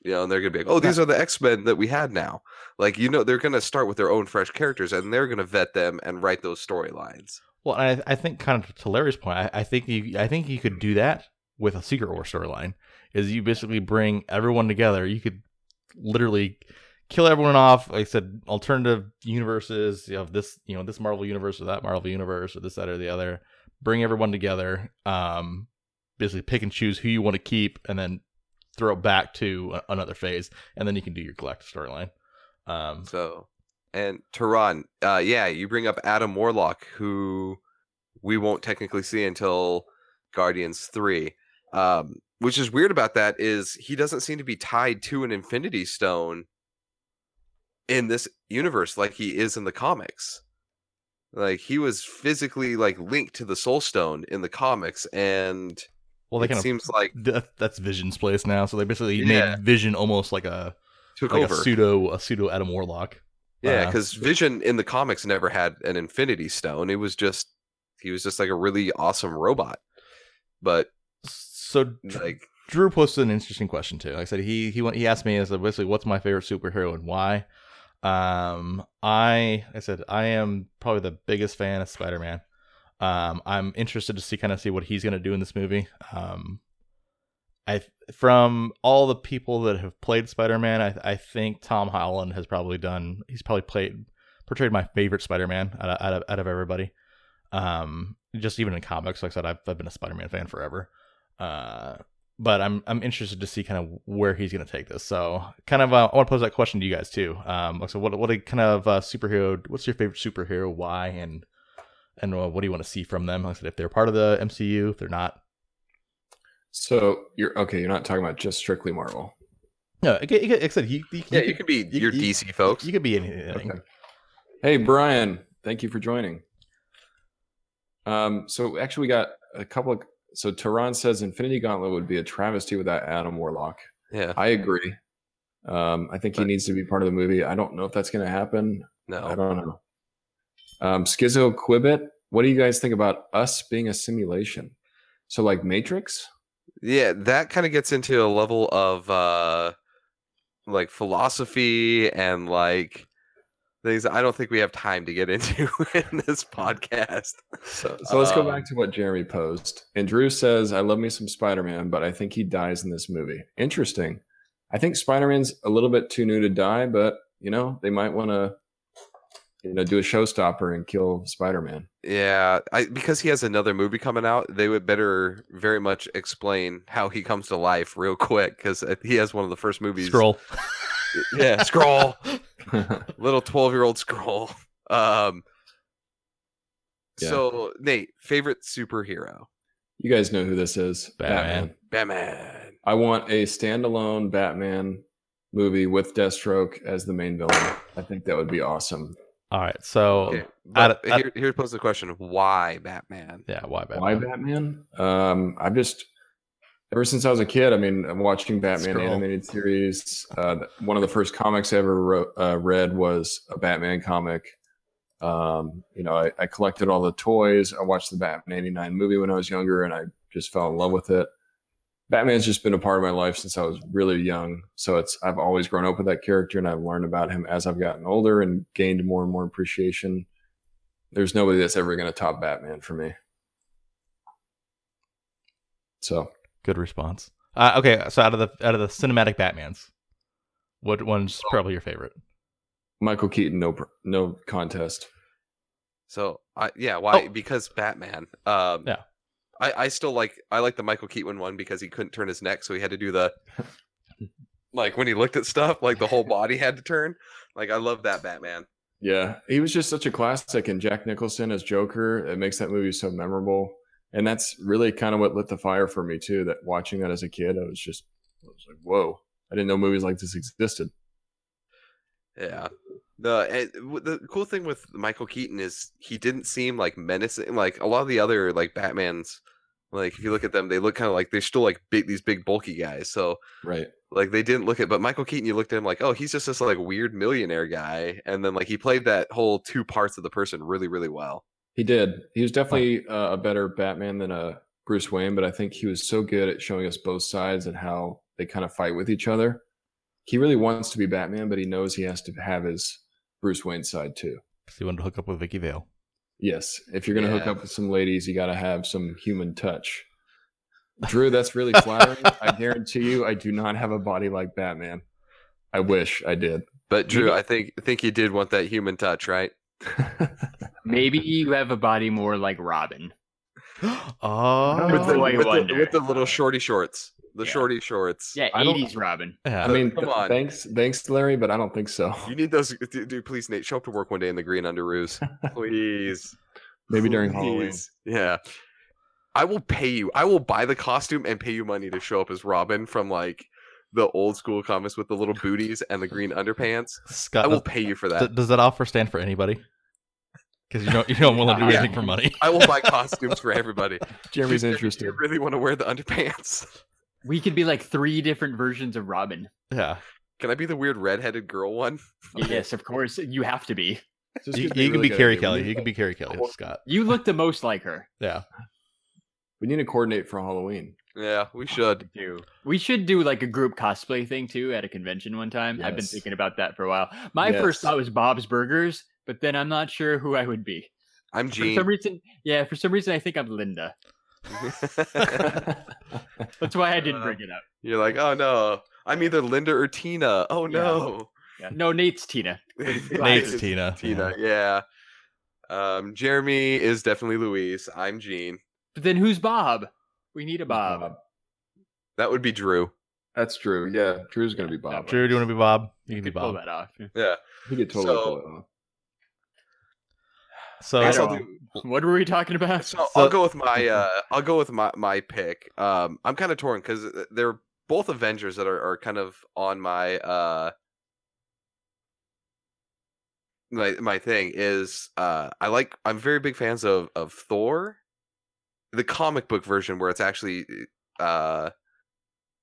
You know, and they're gonna be like, "Oh, these are the X Men that we had now." Like, you know, they're gonna start with their own fresh characters, and they're gonna vet them and write those storylines. Well, I, I think kind of to Larry's point, I, I think you I think you could do that with a Secret War storyline. Is you basically bring everyone together. You could literally kill everyone off. Like I said, alternative universes. You have this, you know, this Marvel universe or that Marvel universe or this, that, or the other. Bring everyone together. Um, basically pick and choose who you want to keep, and then throw it back to a- another phase, and then you can do your Galactus storyline. Um, So, and Tehran, uh, yeah, you bring up Adam Warlock, who we won't technically see until Guardians Three. Um, which is weird about that is he doesn't seem to be tied to an Infinity Stone in this universe like he is in the comics. Like he was physically like linked to the Soul Stone in the comics, and well, they it kind of seems like that, that's Vision's place now. So they basically Yeah. made Vision almost like a took like over. a pseudo a pseudo Adam Warlock. Yeah, Uh, because Vision in the comics never had an Infinity Stone. It was just he was just like a really awesome robot. But so like, Drew posted an interesting question too. Like I said, he he went, he asked me as basically what's my favorite superhero and why. Um, I I said I am probably the biggest fan of Spider Man. Um, I'm interested to see kind of see what he's gonna do in this movie. Um, I from all the people that have played Spider Man, I I think Tom Holland has probably done. He's probably played portrayed my favorite Spider Man out of, out of out of everybody. Um, just even in comics, like I said, I've I've been a Spider Man fan forever. Uh, but I'm I'm interested to see kind of where he's going to take this. So, kind of, uh, I want to pose that question to you guys too. Um, so what what a kind of uh, superhero? What's your favorite superhero? Why and and uh, what do you want to see from them? Like I said, if they're part of the MCU, if they're not. So you're okay. You're not talking about just strictly Marvel. No, like I said, he, he, Yeah, he you could be you- your you- DC folks. You could be anything. Okay. Hey, Brian. Thank you for joining. Um, so actually, we got a couple of. So Tehran says Infinity Gauntlet would be a travesty without Adam Warlock. Yeah, I agree. Um, I think he needs to be part of the movie. I don't know if that's going to happen. No, I don't know. Um, Schizo Quibbit, what do you guys think about us being a simulation? So, like Matrix? Yeah, that kind of gets into a level of uh like philosophy and like things I don't think we have time to get into [LAUGHS] in this podcast. So, so let's go Um, back to what Jeremy posed. And Drew says, I love me some Spider Man, but I think he dies in this movie. Interesting. I think Spider Man's a little bit too new to die, but, you know, they might want to, you know, do a showstopper and kill Spider Man. Yeah, I because he has another movie coming out, they would better very much explain how he comes to life real quick because he has one of the first movies. Skrull. [LAUGHS] yeah, Skrull. [LAUGHS] [LAUGHS] [LAUGHS] little 12 year old Skrull um Yeah. so nate favorite superhero you guys know who this is Batman. batman I want a standalone Batman movie with Deathstroke as the main villain. I think that would be awesome. All right. So okay, out but here, here pose the question why batman yeah, why Batman? Why Batman? Um, I've just ever since I was a kid. I mean, I'm watching Batman Skrull. animated series. Uh, one of the first comics I ever wrote, uh, read was a Batman comic. Um, you know, I, I collected all the toys. I watched the Batman '89 movie when I was younger, and I just fell in love with it. Batman's just been a part of my life since I was really young. So it's I've always grown up with that character, and I've learned about him as I've gotten older and gained more and more appreciation. There's nobody that's ever going to top Batman for me. So Good response. Uh, okay, so out of the out of the cinematic Batmans, what one's probably your favorite? Michael Keaton, no no contest. so i yeah why Oh. because batman um Yeah. I, I still like I like the Michael Keaton one because he couldn't turn his neck, so he had to do the [LAUGHS] like when he looked at stuff, like the whole body had to turn. Like I love that Batman. Yeah, he was just such a classic, and Jack Nicholson as Joker, it makes that movie so memorable. And that's really kind of what lit the fire for me too. That watching that as a kid, I was just, I was like, whoa, I didn't know movies like this existed. Yeah. The eh, the cool thing with Michael Keaton is he didn't seem like menacing. Like a lot of the other like Batmans, like if you look at them, they look kind of like they're still like big these big bulky guys. So Right. like they didn't look at but Michael Keaton, you looked at him like, oh, he's just this like weird millionaire guy, and then like he played that whole two parts of the person really really well. He did. He was definitely uh, a better Batman than a Bruce Wayne, but I think he was so good at showing us both sides and how they kind of fight with each other. He really wants to be Batman, but he knows he has to have his Bruce Wayne side too. Because he wanted to hook up with Vicki Vale. Yes, if you're going to hook up with some ladies, you got to have some human touch. [LAUGHS] Drew, that's really flattering. I guarantee you, I do not have a body like Batman. I wish I did. But Drew, Maybe- I think I think you did want that human touch, right? [LAUGHS] Maybe you have a body more like Robin. [GASPS] oh, with, the, with, the, with the little shorty shorts, the Yeah. shorty shorts. Yeah, 80s Robin. yeah. I mean, Come on. thanks, thanks, Larry, but I don't think so. You need those, dude, dude. Please, Nate, show up to work one day in the green underoos, [LAUGHS] please. Maybe during Halloween. Please. Yeah. I will pay you. I will buy the costume and pay you money to show up as Robin from like the old school comics with the little booties and the green underpants. Scott, I will pay you for that. does that offer stand for anybody? Because you don't you don't want to do Yeah. anything for money. I will buy costumes for everybody. [LAUGHS] Jeremy's interested. You really want to wear the underpants? We could be like three different versions of Robin. Yeah, Can I be the weird redheaded girl one? [LAUGHS] Yes, of course. You have to be. This you, could you can be good Carrie Kelly. You can be Carrie Kelly, Scott. You look the most like her. Yeah, We need to coordinate for Halloween. Yeah, we should. too. We should do like a group cosplay thing too at a convention one time. I've been thinking about that for a while. My Yes. first thought was Bob's Burgers, but then I'm not sure who I would be. I'm Gene. For some reason, yeah, for some reason I think I'm Linda. [LAUGHS] That's why I didn't Uh, bring it up. You're like, oh no, I'm either Linda or Tina. Oh no, Yeah. No, Nate's Tina. [LAUGHS] Nate's Tina. Tina, yeah. Um, Jeremy is definitely Louise. I'm Gene. But then who's Bob? We need a Bob. That would be Drew. That's Drew. Yeah, Drew's gonna be that Bob. Drew, do you want to be Bob? You can be could pull Bob. that off. yeah. Yeah. He could totally So- pull it off. So I guess I'll do- What were we talking about? So, So- I'll go with my uh I'll go with my my pick. Um I'm kind of torn cuz they're both Avengers that are, are kind of on my uh my my thing is uh I like I'm very big fans of of Thor the comic book version where it's actually uh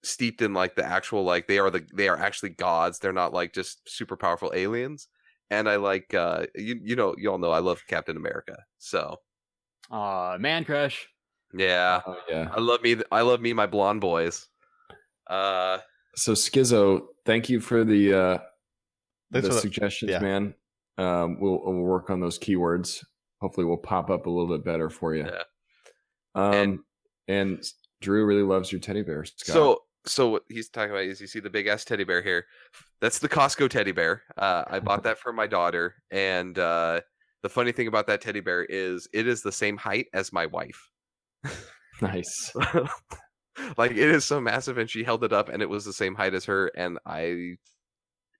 steeped in like the actual like they are the they are actually gods they're not like just super powerful aliens and I like uh you you know you all know I love Captain America so Aw, man crush. yeah Oh yeah. I love me. I love me. My blonde boys. Uh, So Schizo, thank you for the uh Thanks the for the- suggestions, yeah. man. Um, we'll we'll work on those keywords. Hopefully, we'll pop up a little bit better for you. Yeah. Um, And- and, Drew really loves your teddy bear. Scott. so so what he's talking about is you see the big ass teddy bear here. That's the Costco teddy bear. Uh, I bought that for my daughter, and uh, the funny thing about that teddy bear is it is the same height as my wife. [LAUGHS] nice. [LAUGHS] like it is so massive, and she held it up, and it was the same height as her, and I.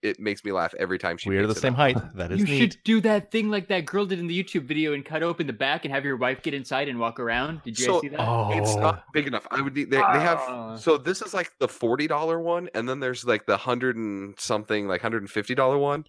It makes me laugh every time she. we are the it same up. height. [LAUGHS] That is You neat. should do that thing like that girl did in the YouTube video and cut open the back and have your wife get inside and walk around. Did you So- guys see that? Oh, It's not big enough. I would need. They, they have. Ah. So this is like the forty dollar one, and then there's like the hundred and something, like hundred and fifty dollar one.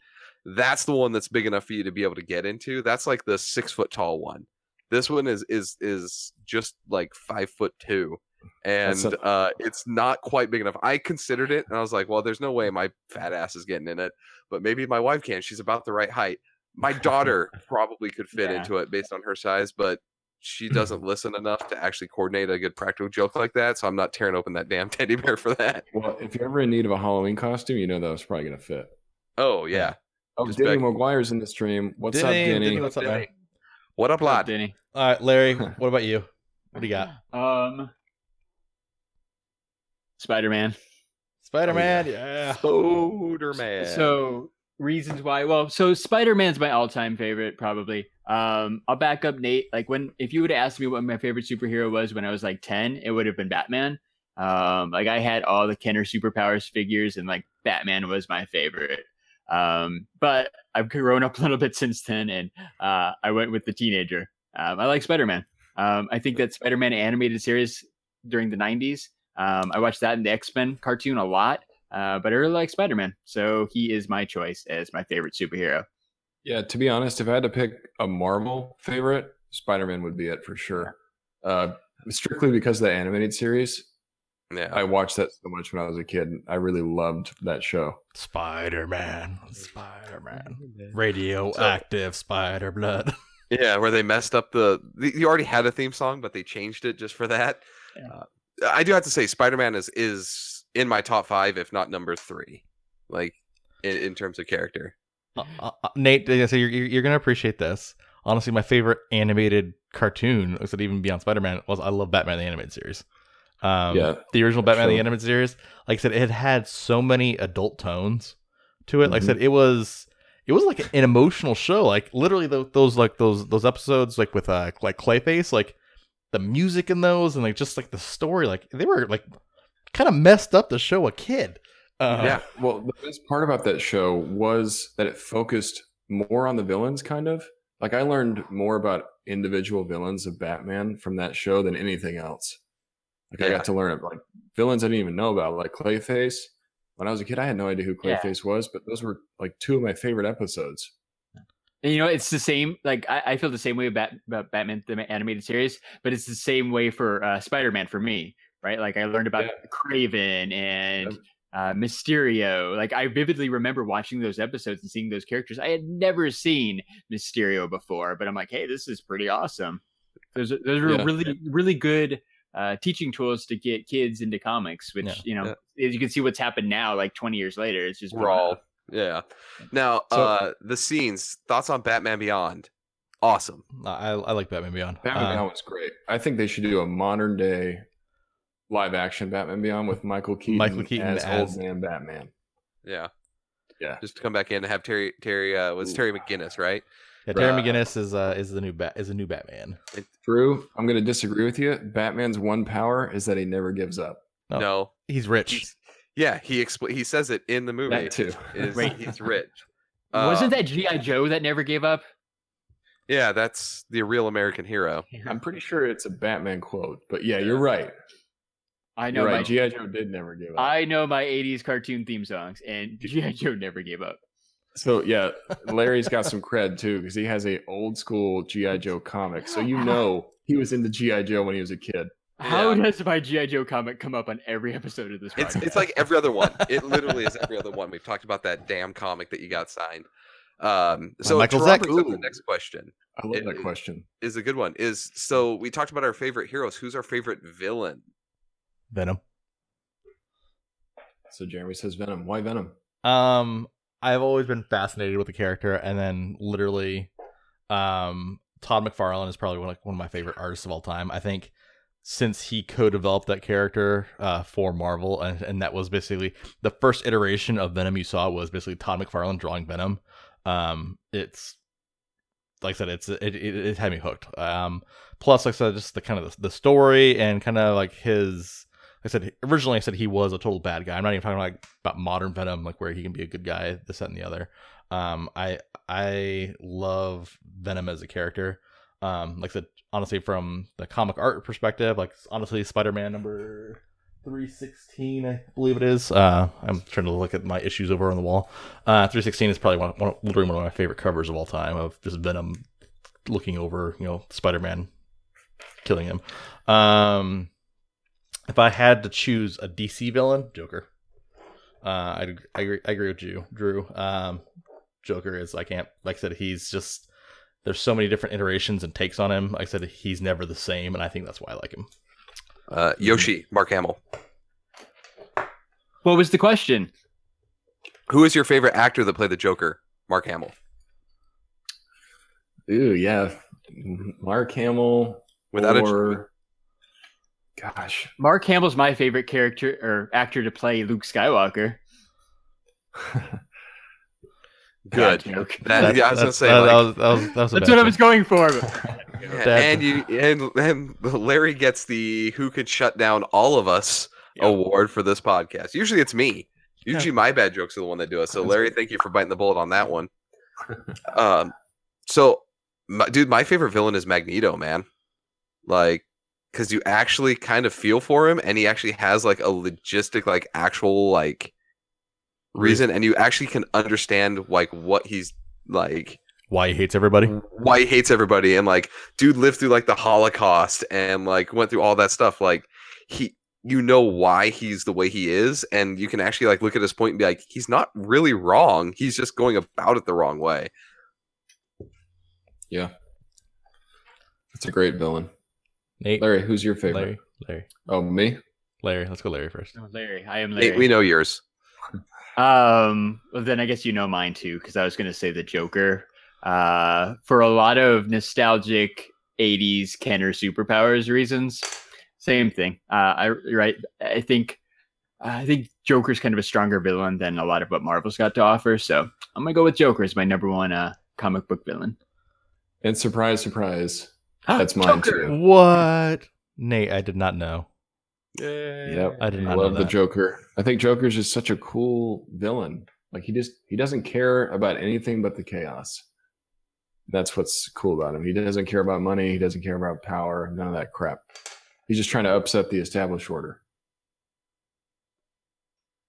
That's the one that's big enough for you to be able to get into. That's like the six foot tall one. This one is is is just like five foot two, and a- uh, it's not quite big enough. I considered it, and I was like, well, there's no way my fat ass is getting in it, but maybe my wife can. She's about the right height. My daughter [LAUGHS] probably could fit Yeah. into it based on her size, but she [LAUGHS] doesn't listen enough to actually coordinate a good practical joke like that. So I'm not tearing open that damn [LAUGHS] teddy bear for that. Well, if you're ever in need of a Halloween costume, you know that was probably gonna fit. Oh yeah. Oh, Just Denny back- McGuire's in the stream. What's up, Denny, Denny? Denny, what's up, man? What up, What's up, lad? Denny? All right, Larry. What about you? What do you got? Um, Spider Man. Spider Man. yeah. Spider Man. So reasons why? Well, so Spider Man's my all time favorite, probably. Um, I'll back up Nate. Like when if you would have asked me what my favorite superhero was when I was like ten, it would have been Batman. Um, like I had all the Kenner superpowers figures, and like Batman was my favorite. Um, but I've grown up a little bit since then, and uh, I went with the teenager. Um, I like Spider Man. Um, I think that Spider Man animated series during the '90s. Um, I watched that in the X Men cartoon a lot. Uh, but I really like Spider Man, so he is my choice as my favorite superhero. Yeah, to be honest, if I had to pick a Marvel favorite, Spider Man would be it for sure. Uh, strictly because of the animated series. yeah. I watched that so much when I was a kid. I really loved that show. Spider Man. Spider Man. [LAUGHS] Radioactive spider blood. [LAUGHS] yeah, where they messed up the, the. You already had a theme song, but they changed it just for that. Yeah. Uh, I do have to say, Spider Man is is in my top five, if not number three, like in, in terms of character. Uh, uh, uh, Nate, I say you're, you're you're gonna appreciate this. Honestly, my favorite animated cartoon, looks at even beyond Spider Man, was I love Batman the animated series. Um, Yeah, the original Batman the animated series, like I said, it had so many adult tones to it. Like I Mhm. said, it was it was like an emotional show. Like literally those, those like those those episodes like with uh like Clayface, like the music in those and like just like the story, like they were like kind of messed up to show a kid. Uh, Yeah. Well, the best part about that show was that it focused more on the villains, kind of. Like I learned more about individual villains of Batman from that show than anything else. Like I got to learn like villains I didn't even know about, like Clayface. When I was a kid, I had no idea who Yeah. Clayface was, but those were like two of my favorite episodes. And, you know, it's the same. Like I, I feel the same way about, about Batman the animated series, but it's the same way for uh, Spider Man for me, right? Like I learned about Yeah. Kraven and uh, Mysterio. Like I vividly remember watching those episodes and seeing those characters. I had never seen Mysterio before, but I'm like, hey, this is pretty awesome. Those are- those are Yeah. really really good uh, teaching tools to get kids into comics. Which Yeah. you know, as you can see, what's happened now, like 20 years later, it's just Raw. Up. Yeah. Now, So- uh the scenes. Thoughts on Batman Beyond? Awesome. I, I like Batman Beyond. Batman Uh, Beyond was great. I think they should do a modern day live action Batman Beyond with Michael Keaton, Michael Keaton as, as- old man Batman. Yeah. Yeah. Just to come back in and have Terry Terry uh was Ooh. Terry McGinnis, right? Yeah, Terry Right. McGinnis is uh is the new bat is a new Batman. Drew, I'm going to disagree with you. Batman's one power is that he never gives up. No. No, He's rich. he's, yeah, he expl- he says it in the movie. That too. Is Wait. he's rich? [LAUGHS] Wasn't Uh, that GI Joe that never gave up? Yeah, that's the real American hero. I'm pretty sure it's a Batman quote, but yeah, you're right. I know You're my right. GI Joe did never give up. I know my '80s cartoon theme songs, and [LAUGHS] GI Joe never gave up. So yeah, Larry's got some cred too because he has a old school GI Joe comic. So you [LAUGHS] know he was into GI Joe when he was a kid. How Yeah. does my GI Joe comic come up on every episode of this? It's podcast? it's like every other one. [LAUGHS] It literally is every other one. We've talked about that damn comic that you got signed. Um, so Michael Toronto Zeck. brings up the next question I love It- that question. is a good one. Is so we talked about our favorite heroes. Who's our favorite villain? Venom. So Jeremy says Venom. Why Venom? Um, I've always been fascinated with the character, and then literally, um, Todd McFarlane is probably one, like one of my favorite artists of all time. I think since he co-developed that character uh, for Marvel, and, and that was basically the first iteration of Venom you saw was basically Todd McFarlane drawing Venom. Um, it's like I said, it's it, it, it had me hooked. Um, plus, like I said, just the kind of the, the story and kind of like his. Like I said originally, I said he was a total bad guy. I'm not even talking like about modern Venom, like where he can be a good guy, this, that, and the other. Um, I I love Venom as a character. Um, like said, honestly, from the comic art perspective, like honestly, Spider-Man number three sixteen, I believe it is. Uh, I'm trying to look at my issues over on the wall. Uh, three sixteen is probably one, one, literally one of my favorite covers of all time of just Venom looking over, you know, Spider-Man killing him. Um, if I had to choose a DC villain, Joker. Uh, I, I agree. I agree with you, Drew. Um, Joker is I can't like I said he's just there's so many different iterations and takes on him. Like I said he's never the same, and I think that's why I like him. Uh, Yoshi, Mark Hamill. what was the question? Who is your favorite actor that played the Joker? Mark Hamill. Ooh, yeah. Mark Hamill. Without a gosh, Mark Hamill's my favorite character or actor to play Luke Skywalker. [LAUGHS] good. Bad joke. That, yeah, I was gonna That's- say. that, like, that was, that was, that was that's bad what I was going for. [LAUGHS] yeah, and you and and Larry gets the who could shut down all of us award for this podcast. Usually it's me. Usually my bad jokes are the one that do it. So Larry, thank you for biting the bullet on that one. [LAUGHS] Um, so my, dude, my favorite villain is Magneto, man. Like, because you actually kind of feel for him, and he actually has like a logistic, like actual like reason, and you actually can understand like what he's like Why he hates everybody. why he hates everybody and like dude lived through like the holocaust and like went through all that stuff like he you know why he's the way he is and you can actually like look at his point and be like he's not really wrong he's just going about it the wrong way yeah. That's a great villain. Nate, Larry, who's your favorite? Larry, Larry, Oh, me? Larry. Let's go, Larry first. Oh, Larry, I am Larry. Nate, we know yours [LAUGHS] Um, well, then I guess you know mine too, because I was going to say the Joker. Uh, for a lot of nostalgic '80s Kenner superpowers reasons, same thing. Uh, I right. I think I think Joker's kind of a stronger villain than a lot of what Marvel's got to offer. So I'm gonna go with Joker as my number one uh, comic book villain. And surprise, surprise. That's mine Joker! too. What? Nate, I did not know. Yep. I did I not love know the. Joker. I think Joker's just such a cool villain. Like he just he doesn't care about anything but the chaos. That's what's cool about him. He doesn't care about money. He doesn't care about power. None of that crap. He's just trying to upset the established order.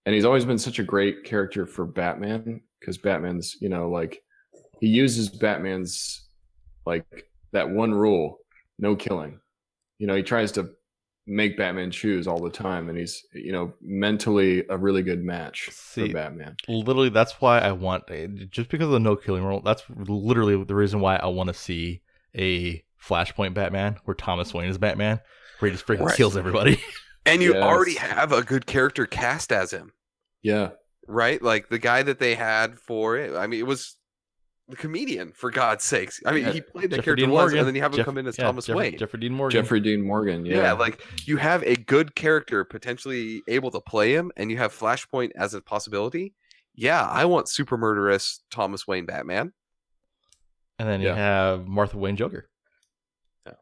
And he's always been such a great character for Batman because Batman's, you know, like he uses Batman's like that one rule, no killing. You know, he tries to make Batman choose all the time, and he's you know mentally a really good match See, for Batman. Literally, that's why I want just because of the no killing rule. That's literally the reason why I want to see a Flashpoint Batman where Thomas Wayne is Batman, where he just freaking Right. kills everybody. [LAUGHS] and you Yes. already have a good character cast as him Yeah, right like the guy that they had for it i mean it was the comedian for god's sakes i mean Yeah. he played that Jeffrey character Dean once Morgan. and then you have him Jeff- come in as yeah, thomas Jeffrey, wayne Jeffrey Dean Morgan. Jeffrey Dean Morgan. Yeah, Yeah. like you have a good character potentially able to play him, and you have Flashpoint as a possibility. Yeah, I want super murderous Thomas Wayne Batman. and then you Yeah. have Martha Wayne Joker. Yeah.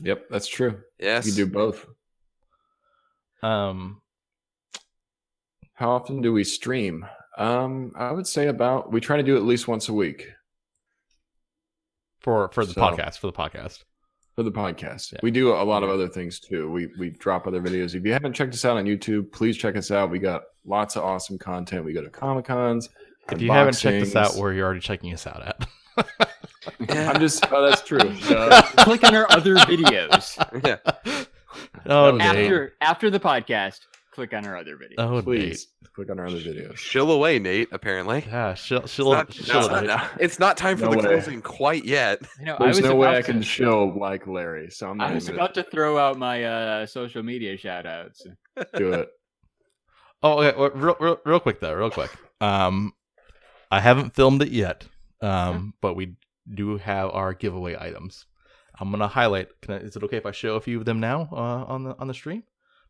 yep, that's true. Yes, You can do both. Um, How often do we stream? Um, I would say about we try to do at least once a week for for the So- podcast for the podcast. for the podcast. Yeah. We do a lot of other things too. We we drop other videos. If you haven't checked us out on YouTube, please check us out. We got lots of awesome content. We go to Comic Cons. If you haven't checked us out, where you're already checking us out at. I'm just oh that's true. [LAUGHS] Uh, click on our other videos [LAUGHS] yeah. oh, was Nate. after after the podcast. Click on our other videos. Oh, Nate. Please click on our other videos. Shill away, Nate. Apparently. Yeah, she'll It's not, she'll, it's not- it's not time for No the way. closing quite yet. I know. I There's was no way about I can to- show like Larry, so I'm not I was even about to throw out my uh, social media shout outs. gonna [LAUGHS] do it. Oh, okay. well, Real, real, real quick though, real quick. Um, I haven't filmed it yet. Um, but we do have our giveaway items. I'm gonna highlight. Can I, is it okay if I show a few of them now uh, on the on the stream?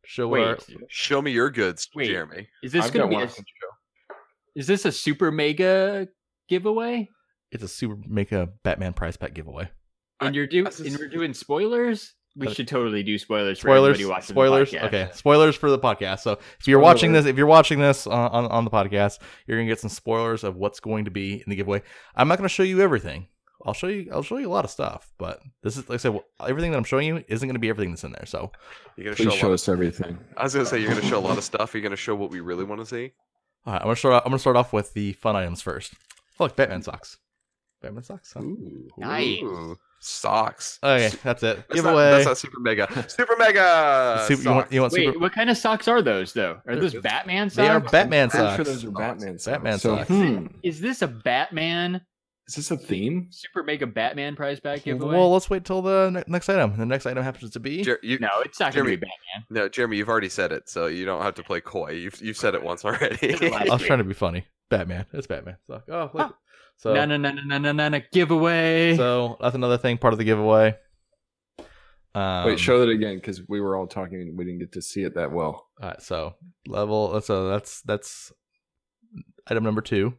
Show what our, Wait, Show me your goods, Wait. Jeremy. is this I've gonna be? one A, I can show. is this a super mega giveaway? it's a super make a Batman prize pack giveaway. And you're doing that's and we're doing spoilers. We Uh, should totally do spoilers. For Spoilers. watching Spoilers. The. Okay. Spoilers for the podcast. So if you're watching this, if you're watching this on, on on the podcast, you're gonna get some spoilers of what's going to be in the giveaway. I'm not gonna show you everything. I'll show you. I'll show you a lot of stuff, but this is like I said. Everything that I'm showing you isn't going to be everything that's in there. So You're gonna show. show lot, us everything. I was gonna say you're gonna show a lot of [LAUGHS] stuff. You're gonna show what we really want to see. All right, I'm gonna start. Off, I'm gonna start off with the fun items first. Oh, look, Batman socks. Batman socks. Huh? Ooh. Nice. Ooh, socks. Okay, that's it. That's not, Giveaway. that's not super mega. Super mega. Super- you want? You want Wait, super? what kind of socks are those though? Are those Batman socks? They are Batman Pretty socks. sure those are Batman socks. Batman so, socks. hmm, Is this a Batman is this a theme? super mega Batman prize pack giveaway? Well, let's wait till the ne- next item. The next item happens to be. Jer- you, no, it's not going to be Batman. no, Jeremy, you've already said it, so you don't have to play coy. You've you've said it once already. I was trying to be funny. Batman. It's Batman. So, oh, look. So, No, no, no, no, no, no, no, no, giveaway. so that's another thing. Part of the giveaway. Um, Wait, show that again because we were all talking and we didn't get to see it that well. All right, so level. That's a that's that's item number two.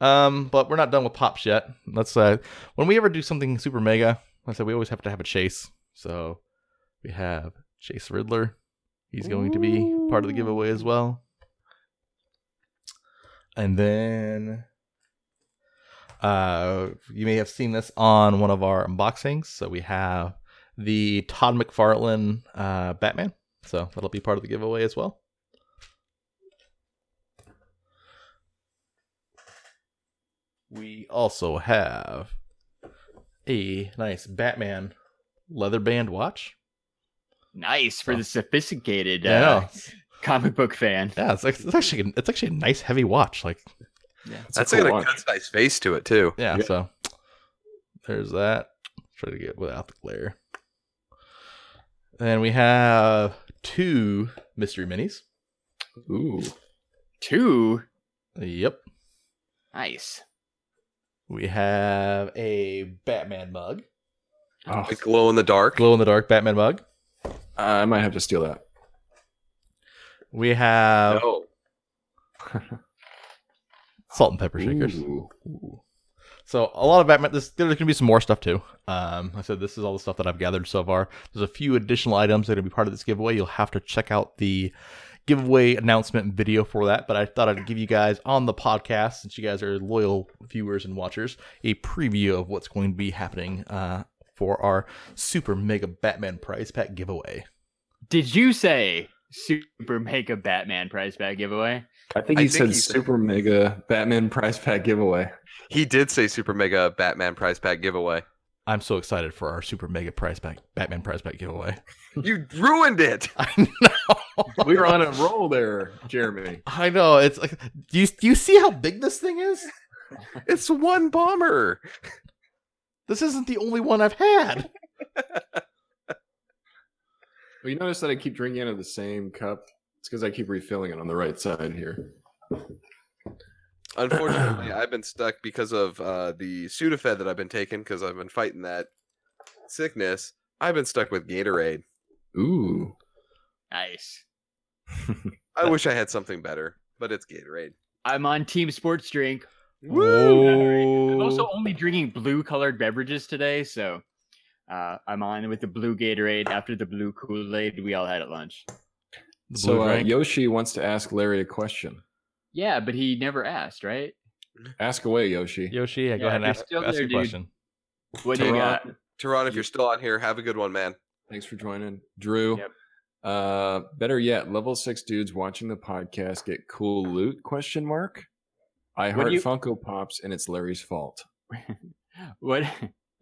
Um, but we're not done with pops yet. Let's uh, when we ever do something super mega, like I said we always have to have a chase. So we have Chase Riddler. He's going to be part of the giveaway as well. And then uh you may have seen this on one of our unboxings. So we have the Todd McFarlane uh Batman. So that'll be part of the giveaway as well. We also have a nice Batman leather band watch. nice for the sophisticated uh, know. comic book fan. yeah, it's, like, it's actually it's actually a nice heavy watch. Like, It's That's a cool got a watch. good nice face to it too. yeah, Yeah. so there's that. Try to get without the glare. And we have two mystery minis. Ooh. Two. Yep. Nice. We have a Batman mug, Oh, Like glow in the dark. glow in the dark Batman mug. I might have to steal that. We have No. [LAUGHS] salt and pepper shakers. Ooh. So a lot of Batman. This, there's gonna be some more stuff too. Um, I said this is all the stuff that I've gathered so far. There's a few additional items that are gonna be part of this giveaway. You'll have to check out the giveaway announcement video for that. But I thought I'd give you guys on the podcast, since you guys are loyal viewers and watchers, a preview of what's going to be happening uh, for our super mega Batman prize pack giveaway. Did you say super mega Batman prize pack giveaway? I think I he think said he said- super mega Batman prize pack giveaway. He did say super mega Batman prize pack giveaway. I'm so excited for our super mega prize pack Batman prize pack giveaway. [LAUGHS] You ruined it. [LAUGHS] I know. We were on a roll there, Jeremy. I know. It's like, do you do you see how big this thing is? [LAUGHS] It's one bomber. This isn't the only one I've had. Well, you notice that I keep drinking out of the same cup? It's because I keep refilling it on the right side here. Unfortunately, [CLEARS THROAT] I've been stuck because of uh, the Sudafed that I've been taking because I've been fighting that sickness. I've been stuck with Gatorade. Ooh. Nice. I wish I had something better, but it's Gatorade. I'm on Team Sports Drink. Whoa. I'm also only drinking blue colored beverages today, so uh, I'm on with the blue Gatorade after the blue Kool Aid we all had at lunch. So uh. Yoshi wants to ask Larry a question. Yeah, but he never asked, right? Ask away, Yoshi. Yoshi, yeah, go Yeah, ahead and ask, still ask there, your dude. question. What do you got? Tehran, Tehran, if you're still on here, have a good one, man. Thanks for joining, Drew. Yep. Uh, better yet, level six dudes watching the podcast get cool loot? Question mark. I What heart you- Funko Pops, and it's Larry's fault. [LAUGHS] What?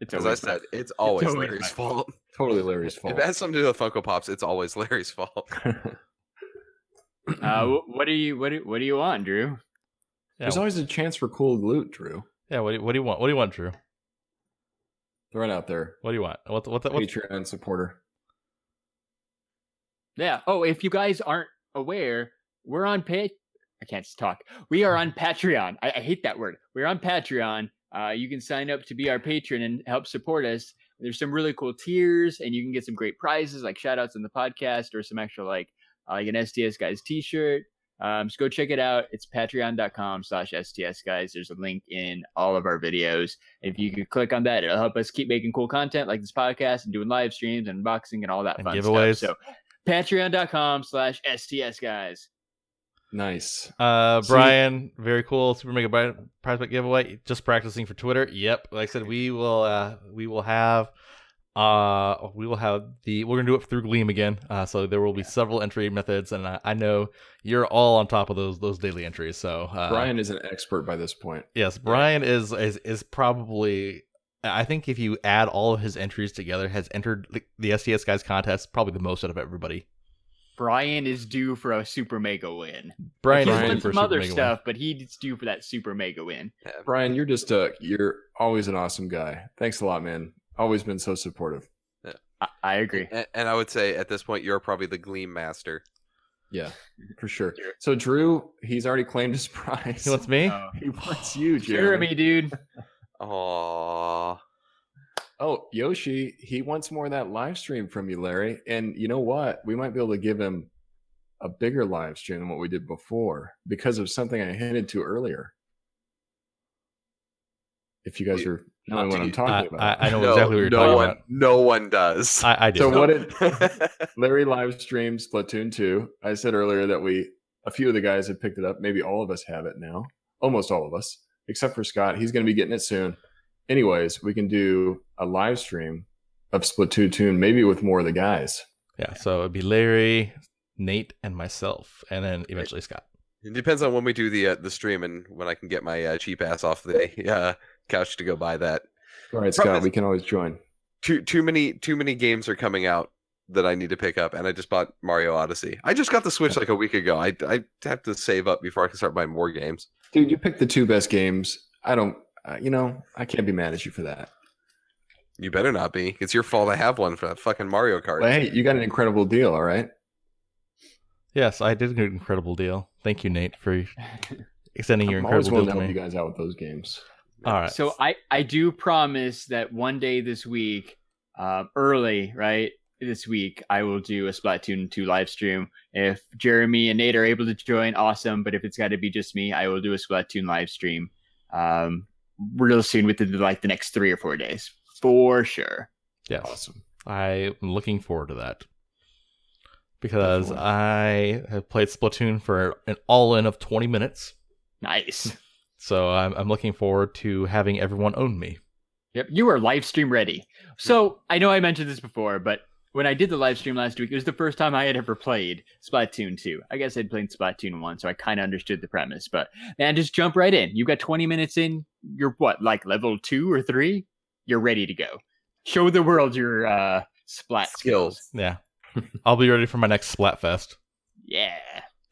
It's As I said, [LAUGHS] it's always always Larry's my fault. Totally [LAUGHS] Larry's If fault. it has something to do with Funko Pops, it's always Larry's fault. Uh, [CLEARS THROAT] what do you what do, what do you want, Drew? Yeah, There's always a chance for cool loot, Drew. yeah. What do, you, what do you want? What do you want, Drew? Throw it out there. What do you want? What what what? Patreon supporter. Yeah. Oh, if you guys aren't aware, we're on pay. I can't talk. We are on Patreon. I, I hate that word. We're on Patreon. Uh, you can sign up to be our patron and help support us. There's some really cool tiers, and you can get some great prizes like shout outs in the podcast or some extra like uh, like an STS guys t-shirt. Um, so go check it out. It's patreon.com slash STS guys. There's a link in all of our videos. If you could click on that, it'll help us keep making cool content like this podcast and doing live streams and unboxing and all that And fun giveaways. stuff. So patreon.com slash STS guys. Nice. Uh, See- Brian, very cool. Super Mega Brian prize pack giveaway. Just practicing for Twitter. Yep. Like I said, we will. Uh, we will have. Uh, we will have the. We're gonna do it through Gleam again. Uh, so there will be several entry methods, and I, I know you're all on top of those those daily entries. So uh, Brian is an expert by this point. yes, Brian is is is probably. I think if you add all of his entries together, has entered the, the STS guys contest probably the most out of everybody. Brian is due for a super mega win. Brian He's is due for some Super other Mega win. stuff, but he's due for that super mega win. Brian, you're just uh you're always an awesome guy. Thanks a lot, man. Always been so supportive. I, I agree. And, and I would say at this point, you're probably the Gleam Master. Yeah, for sure. [LAUGHS] So Drew, he's already claimed his prize. He wants me. Oh, [LAUGHS] he wants you, Jeremy. Jeremy, dude. Aww. Oh, Yoshi, he wants more of that live stream from you, Larry. And you know what? We might be able to give him a bigger live stream than what we did before because of something I hinted to earlier. If you guys are knowing what I'm talking I, about. I, I know no, exactly what you're no talking one, about. no one does. I, I do. So what did [LAUGHS] Larry live streamed Splatoon 2? I said earlier that we a few of the guys have picked it up. Maybe all of us have it now. Almost all of us, except for Scott. He's going to be getting it soon. Anyways, we can do a live stream of Splatoon 2, maybe with more of the guys. Yeah, so it'd be Larry, Nate, and myself, and then eventually Scott. It depends on when we do the uh, the stream and when I can get my uh, cheap ass off the [LAUGHS] uh, couch to go buy that. All right, Problem Scott, is- we can always join. Too too many too many games are coming out that I need to pick up, and I just bought Mario Odyssey. I just got the Switch like a week ago. I I have to save up before I can start buying more games. Dude, you picked the two best games. I don't, uh, you know, I can't be mad at you for that. You better not be. It's your fault. I have one for that fucking Mario Kart. But hey, you got an incredible deal, all right? Yes, I did an incredible deal. Thank you, Nate, for [LAUGHS] extending your I'm always incredible willing deal to to help me. you guys out with those games. All right. So I I do promise that one day this week, um, early right this week, I will do a Splatoon 2 live stream. If Jeremy and Nate are able to join, awesome. But if it's got to be just me, I will do a Splatoon live stream um, real soon within like the next three or four days for sure. yes, Awesome. I'm looking forward to that because Definitely. I have played Splatoon for an all-in of 20 minutes. Nice. So I'm, I'm looking forward to having everyone own me. Yep, you are live stream ready. So I know I mentioned this before, but when I did the live stream last week, it was the first time I had ever played Splatoon 2. I guess I'd played Splatoon 1, so I kind of understood the premise. But man, just jump right in. You've got 20 minutes in. You're what, like level two or three? You're ready to go. Show the world your uh, Splat skills. Skills. Yeah, [LAUGHS] I'll be ready for my next Splatfest. Yeah,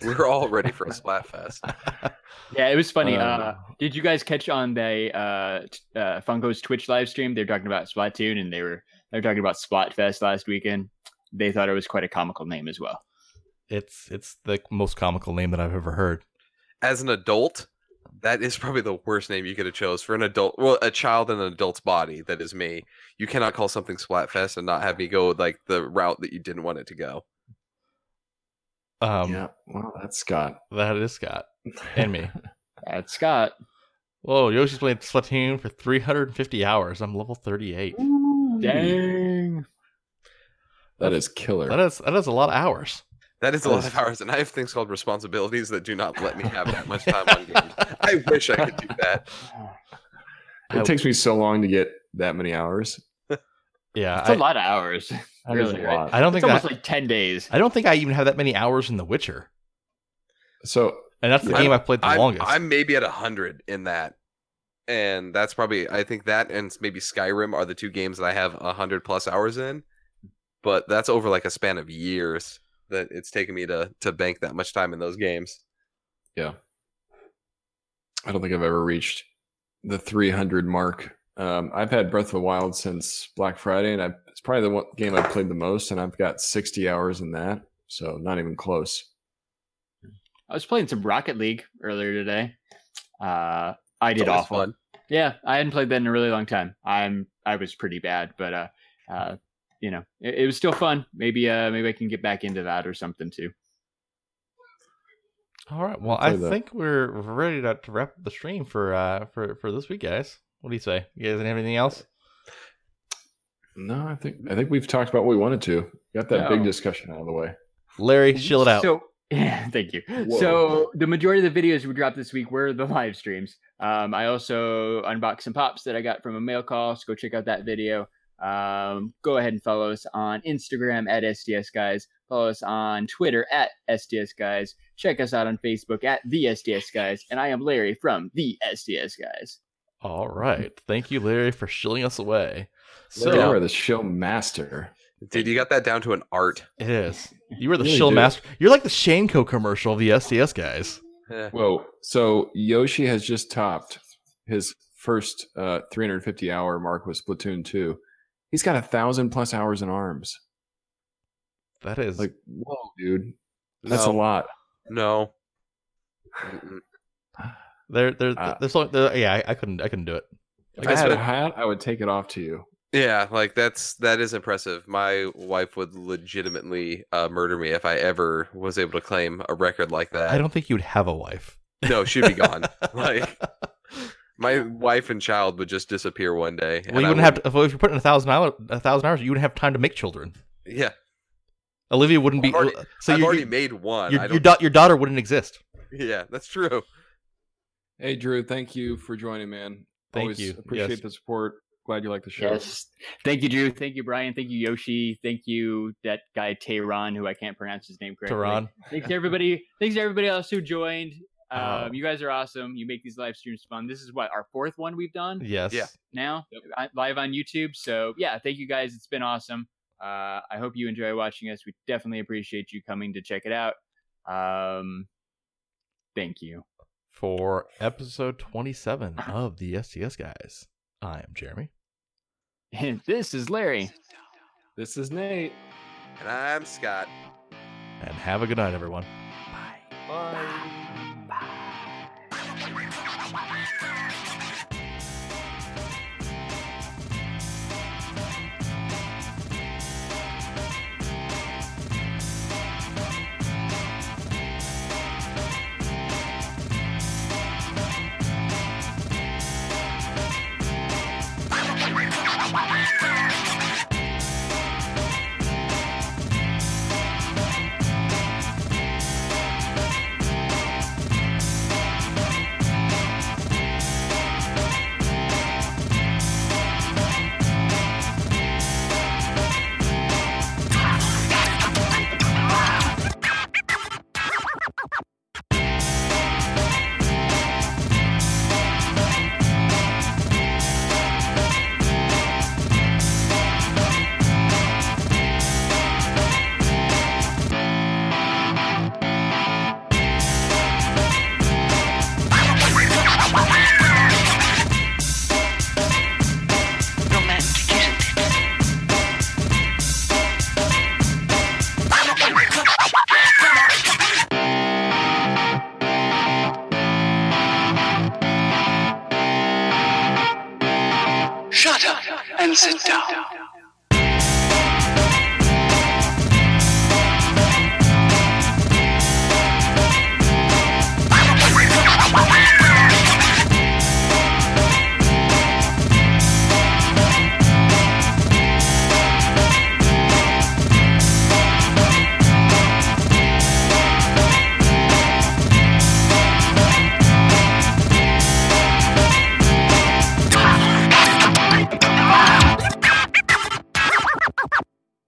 [LAUGHS] We're all ready for a Splatfest. [LAUGHS] yeah. It was funny. Uh, uh, did you guys catch on the uh, uh, Funko's Twitch live stream? They're talking about Splatoon, and they were they were talking about Splatfest last weekend. They thought it was quite a comical name as well. It's it's the most comical name that I've ever heard. As an adult, that is probably the worst name you could have chose for an adult. Well, a child in an adult's body. That is me. You cannot call something Splatfest and not have me go like the route that you didn't want it to go. Um, yeah. Well, that's Scott. that is Scott and me. [LAUGHS] That's Scott. Whoa, Yoshi's played Splatoon for 350 hours. I'm level 38. Dang. That is killer. That is that is a lot of hours. That is a lot of hours, and I have things called responsibilities that do not let me have that much time on [LAUGHS] games. I wish I could do that. It takes me so long to get that many hours. Yeah, It's a I, lot of hours. That is Really, a right? lot. I don't It's think almost that, like ten days. I don't think I even have that many hours in The Witcher, So and that's the Yeah. game I've played the I'm, longest. I'm maybe at a hundred in that, and that's probably I think that and maybe Skyrim are the two games that I have a hundred plus hours in. But that's over like a span of years that it's taken me to to bank that much time in those games. yeah, I don't think I've ever reached the 300 mark. Um, I've had Breath of the Wild since Black Friday, and I, it's probably the one game I've played the most, and I've got 60 hours in that. So not even close. I was playing some Rocket League earlier today. Uh, I did always awful. fun. Yeah, I hadn't played that in a really long time. I'm I was pretty bad, but uh, uh, you know, it, it was still fun. Maybe uh, maybe I can get back into that or something too. All right. Well, I that. think we're ready to, to wrap up the stream for uh for for this week, guys. What do you say? You guys have anything else? No, I think I think we've talked about what we wanted to. Got that big discussion out of the way. Larry, chill it out. So [LAUGHS] yeah, thank you. Whoa. So the majority of the videos we dropped this week were the live streams. Um, I also unboxed some pops that I got from a mail call. So go check out that video. Um, go ahead and follow us on Instagram at STS Guys. Follow us on Twitter at STS Guys. Check us out on Facebook at the STS Guys. And I am Larry from the STS Guys. All right. Thank you, Larry, for shilling us away. So So you are the show master. Dude, you got that down to an art. it is. You were the Really shill do. master. You're like the Shane Co. commercial of the STS guys. Eh. Whoa! So Yoshi has just topped his first uh, 350 hour mark with Splatoon 2. He's got a thousand plus hours in ARMS. That is Like, whoa, dude, that's No. a lot. No. There. There's Uh, there's only- there, yeah. I, I couldn't I couldn't do it. If I I had a hat, I would take it off to you. Yeah, like that's that is impressive. My wife would legitimately uh, murder me if I ever was able to claim a record like that. I don't think you'd have a wife. No, she'd be gone. [LAUGHS] like my wife and child would just disappear one day. well, you I wouldn't have to, if, if you're putting a thousand hour, a thousand hours, you wouldn't have time to make children. Yeah, Olivia wouldn't be. I've already- so I've your, already your, made one. your, I your, don't. da- your daughter wouldn't exist. yeah, that's true. Hey, Drew, thank you for joining, man. Thank Always you. Appreciate Yes. the support. Glad you like the show. Yes. Thank you, Drew. Thank you, Brian. Thank you, Yoshi. Thank you, that guy Tehran, who I can't pronounce his name correctly. Tehran. Thanks to everybody. Thanks to everybody else who joined. Um, Oh. You guys are awesome. You make these live streams fun. This is what our fourth one we've done Yes. Yeah. now, uh, live on YouTube. So yeah, thank you guys. It's been awesome. Uh, I hope you enjoy watching us. We definitely appreciate you coming to check it out. Um, thank you. For episode 27 [LAUGHS] of the STS guys, I am Jeremy. And this is Larry. This is Nate. And I'm Scott. And have a good night, everyone. Romantic,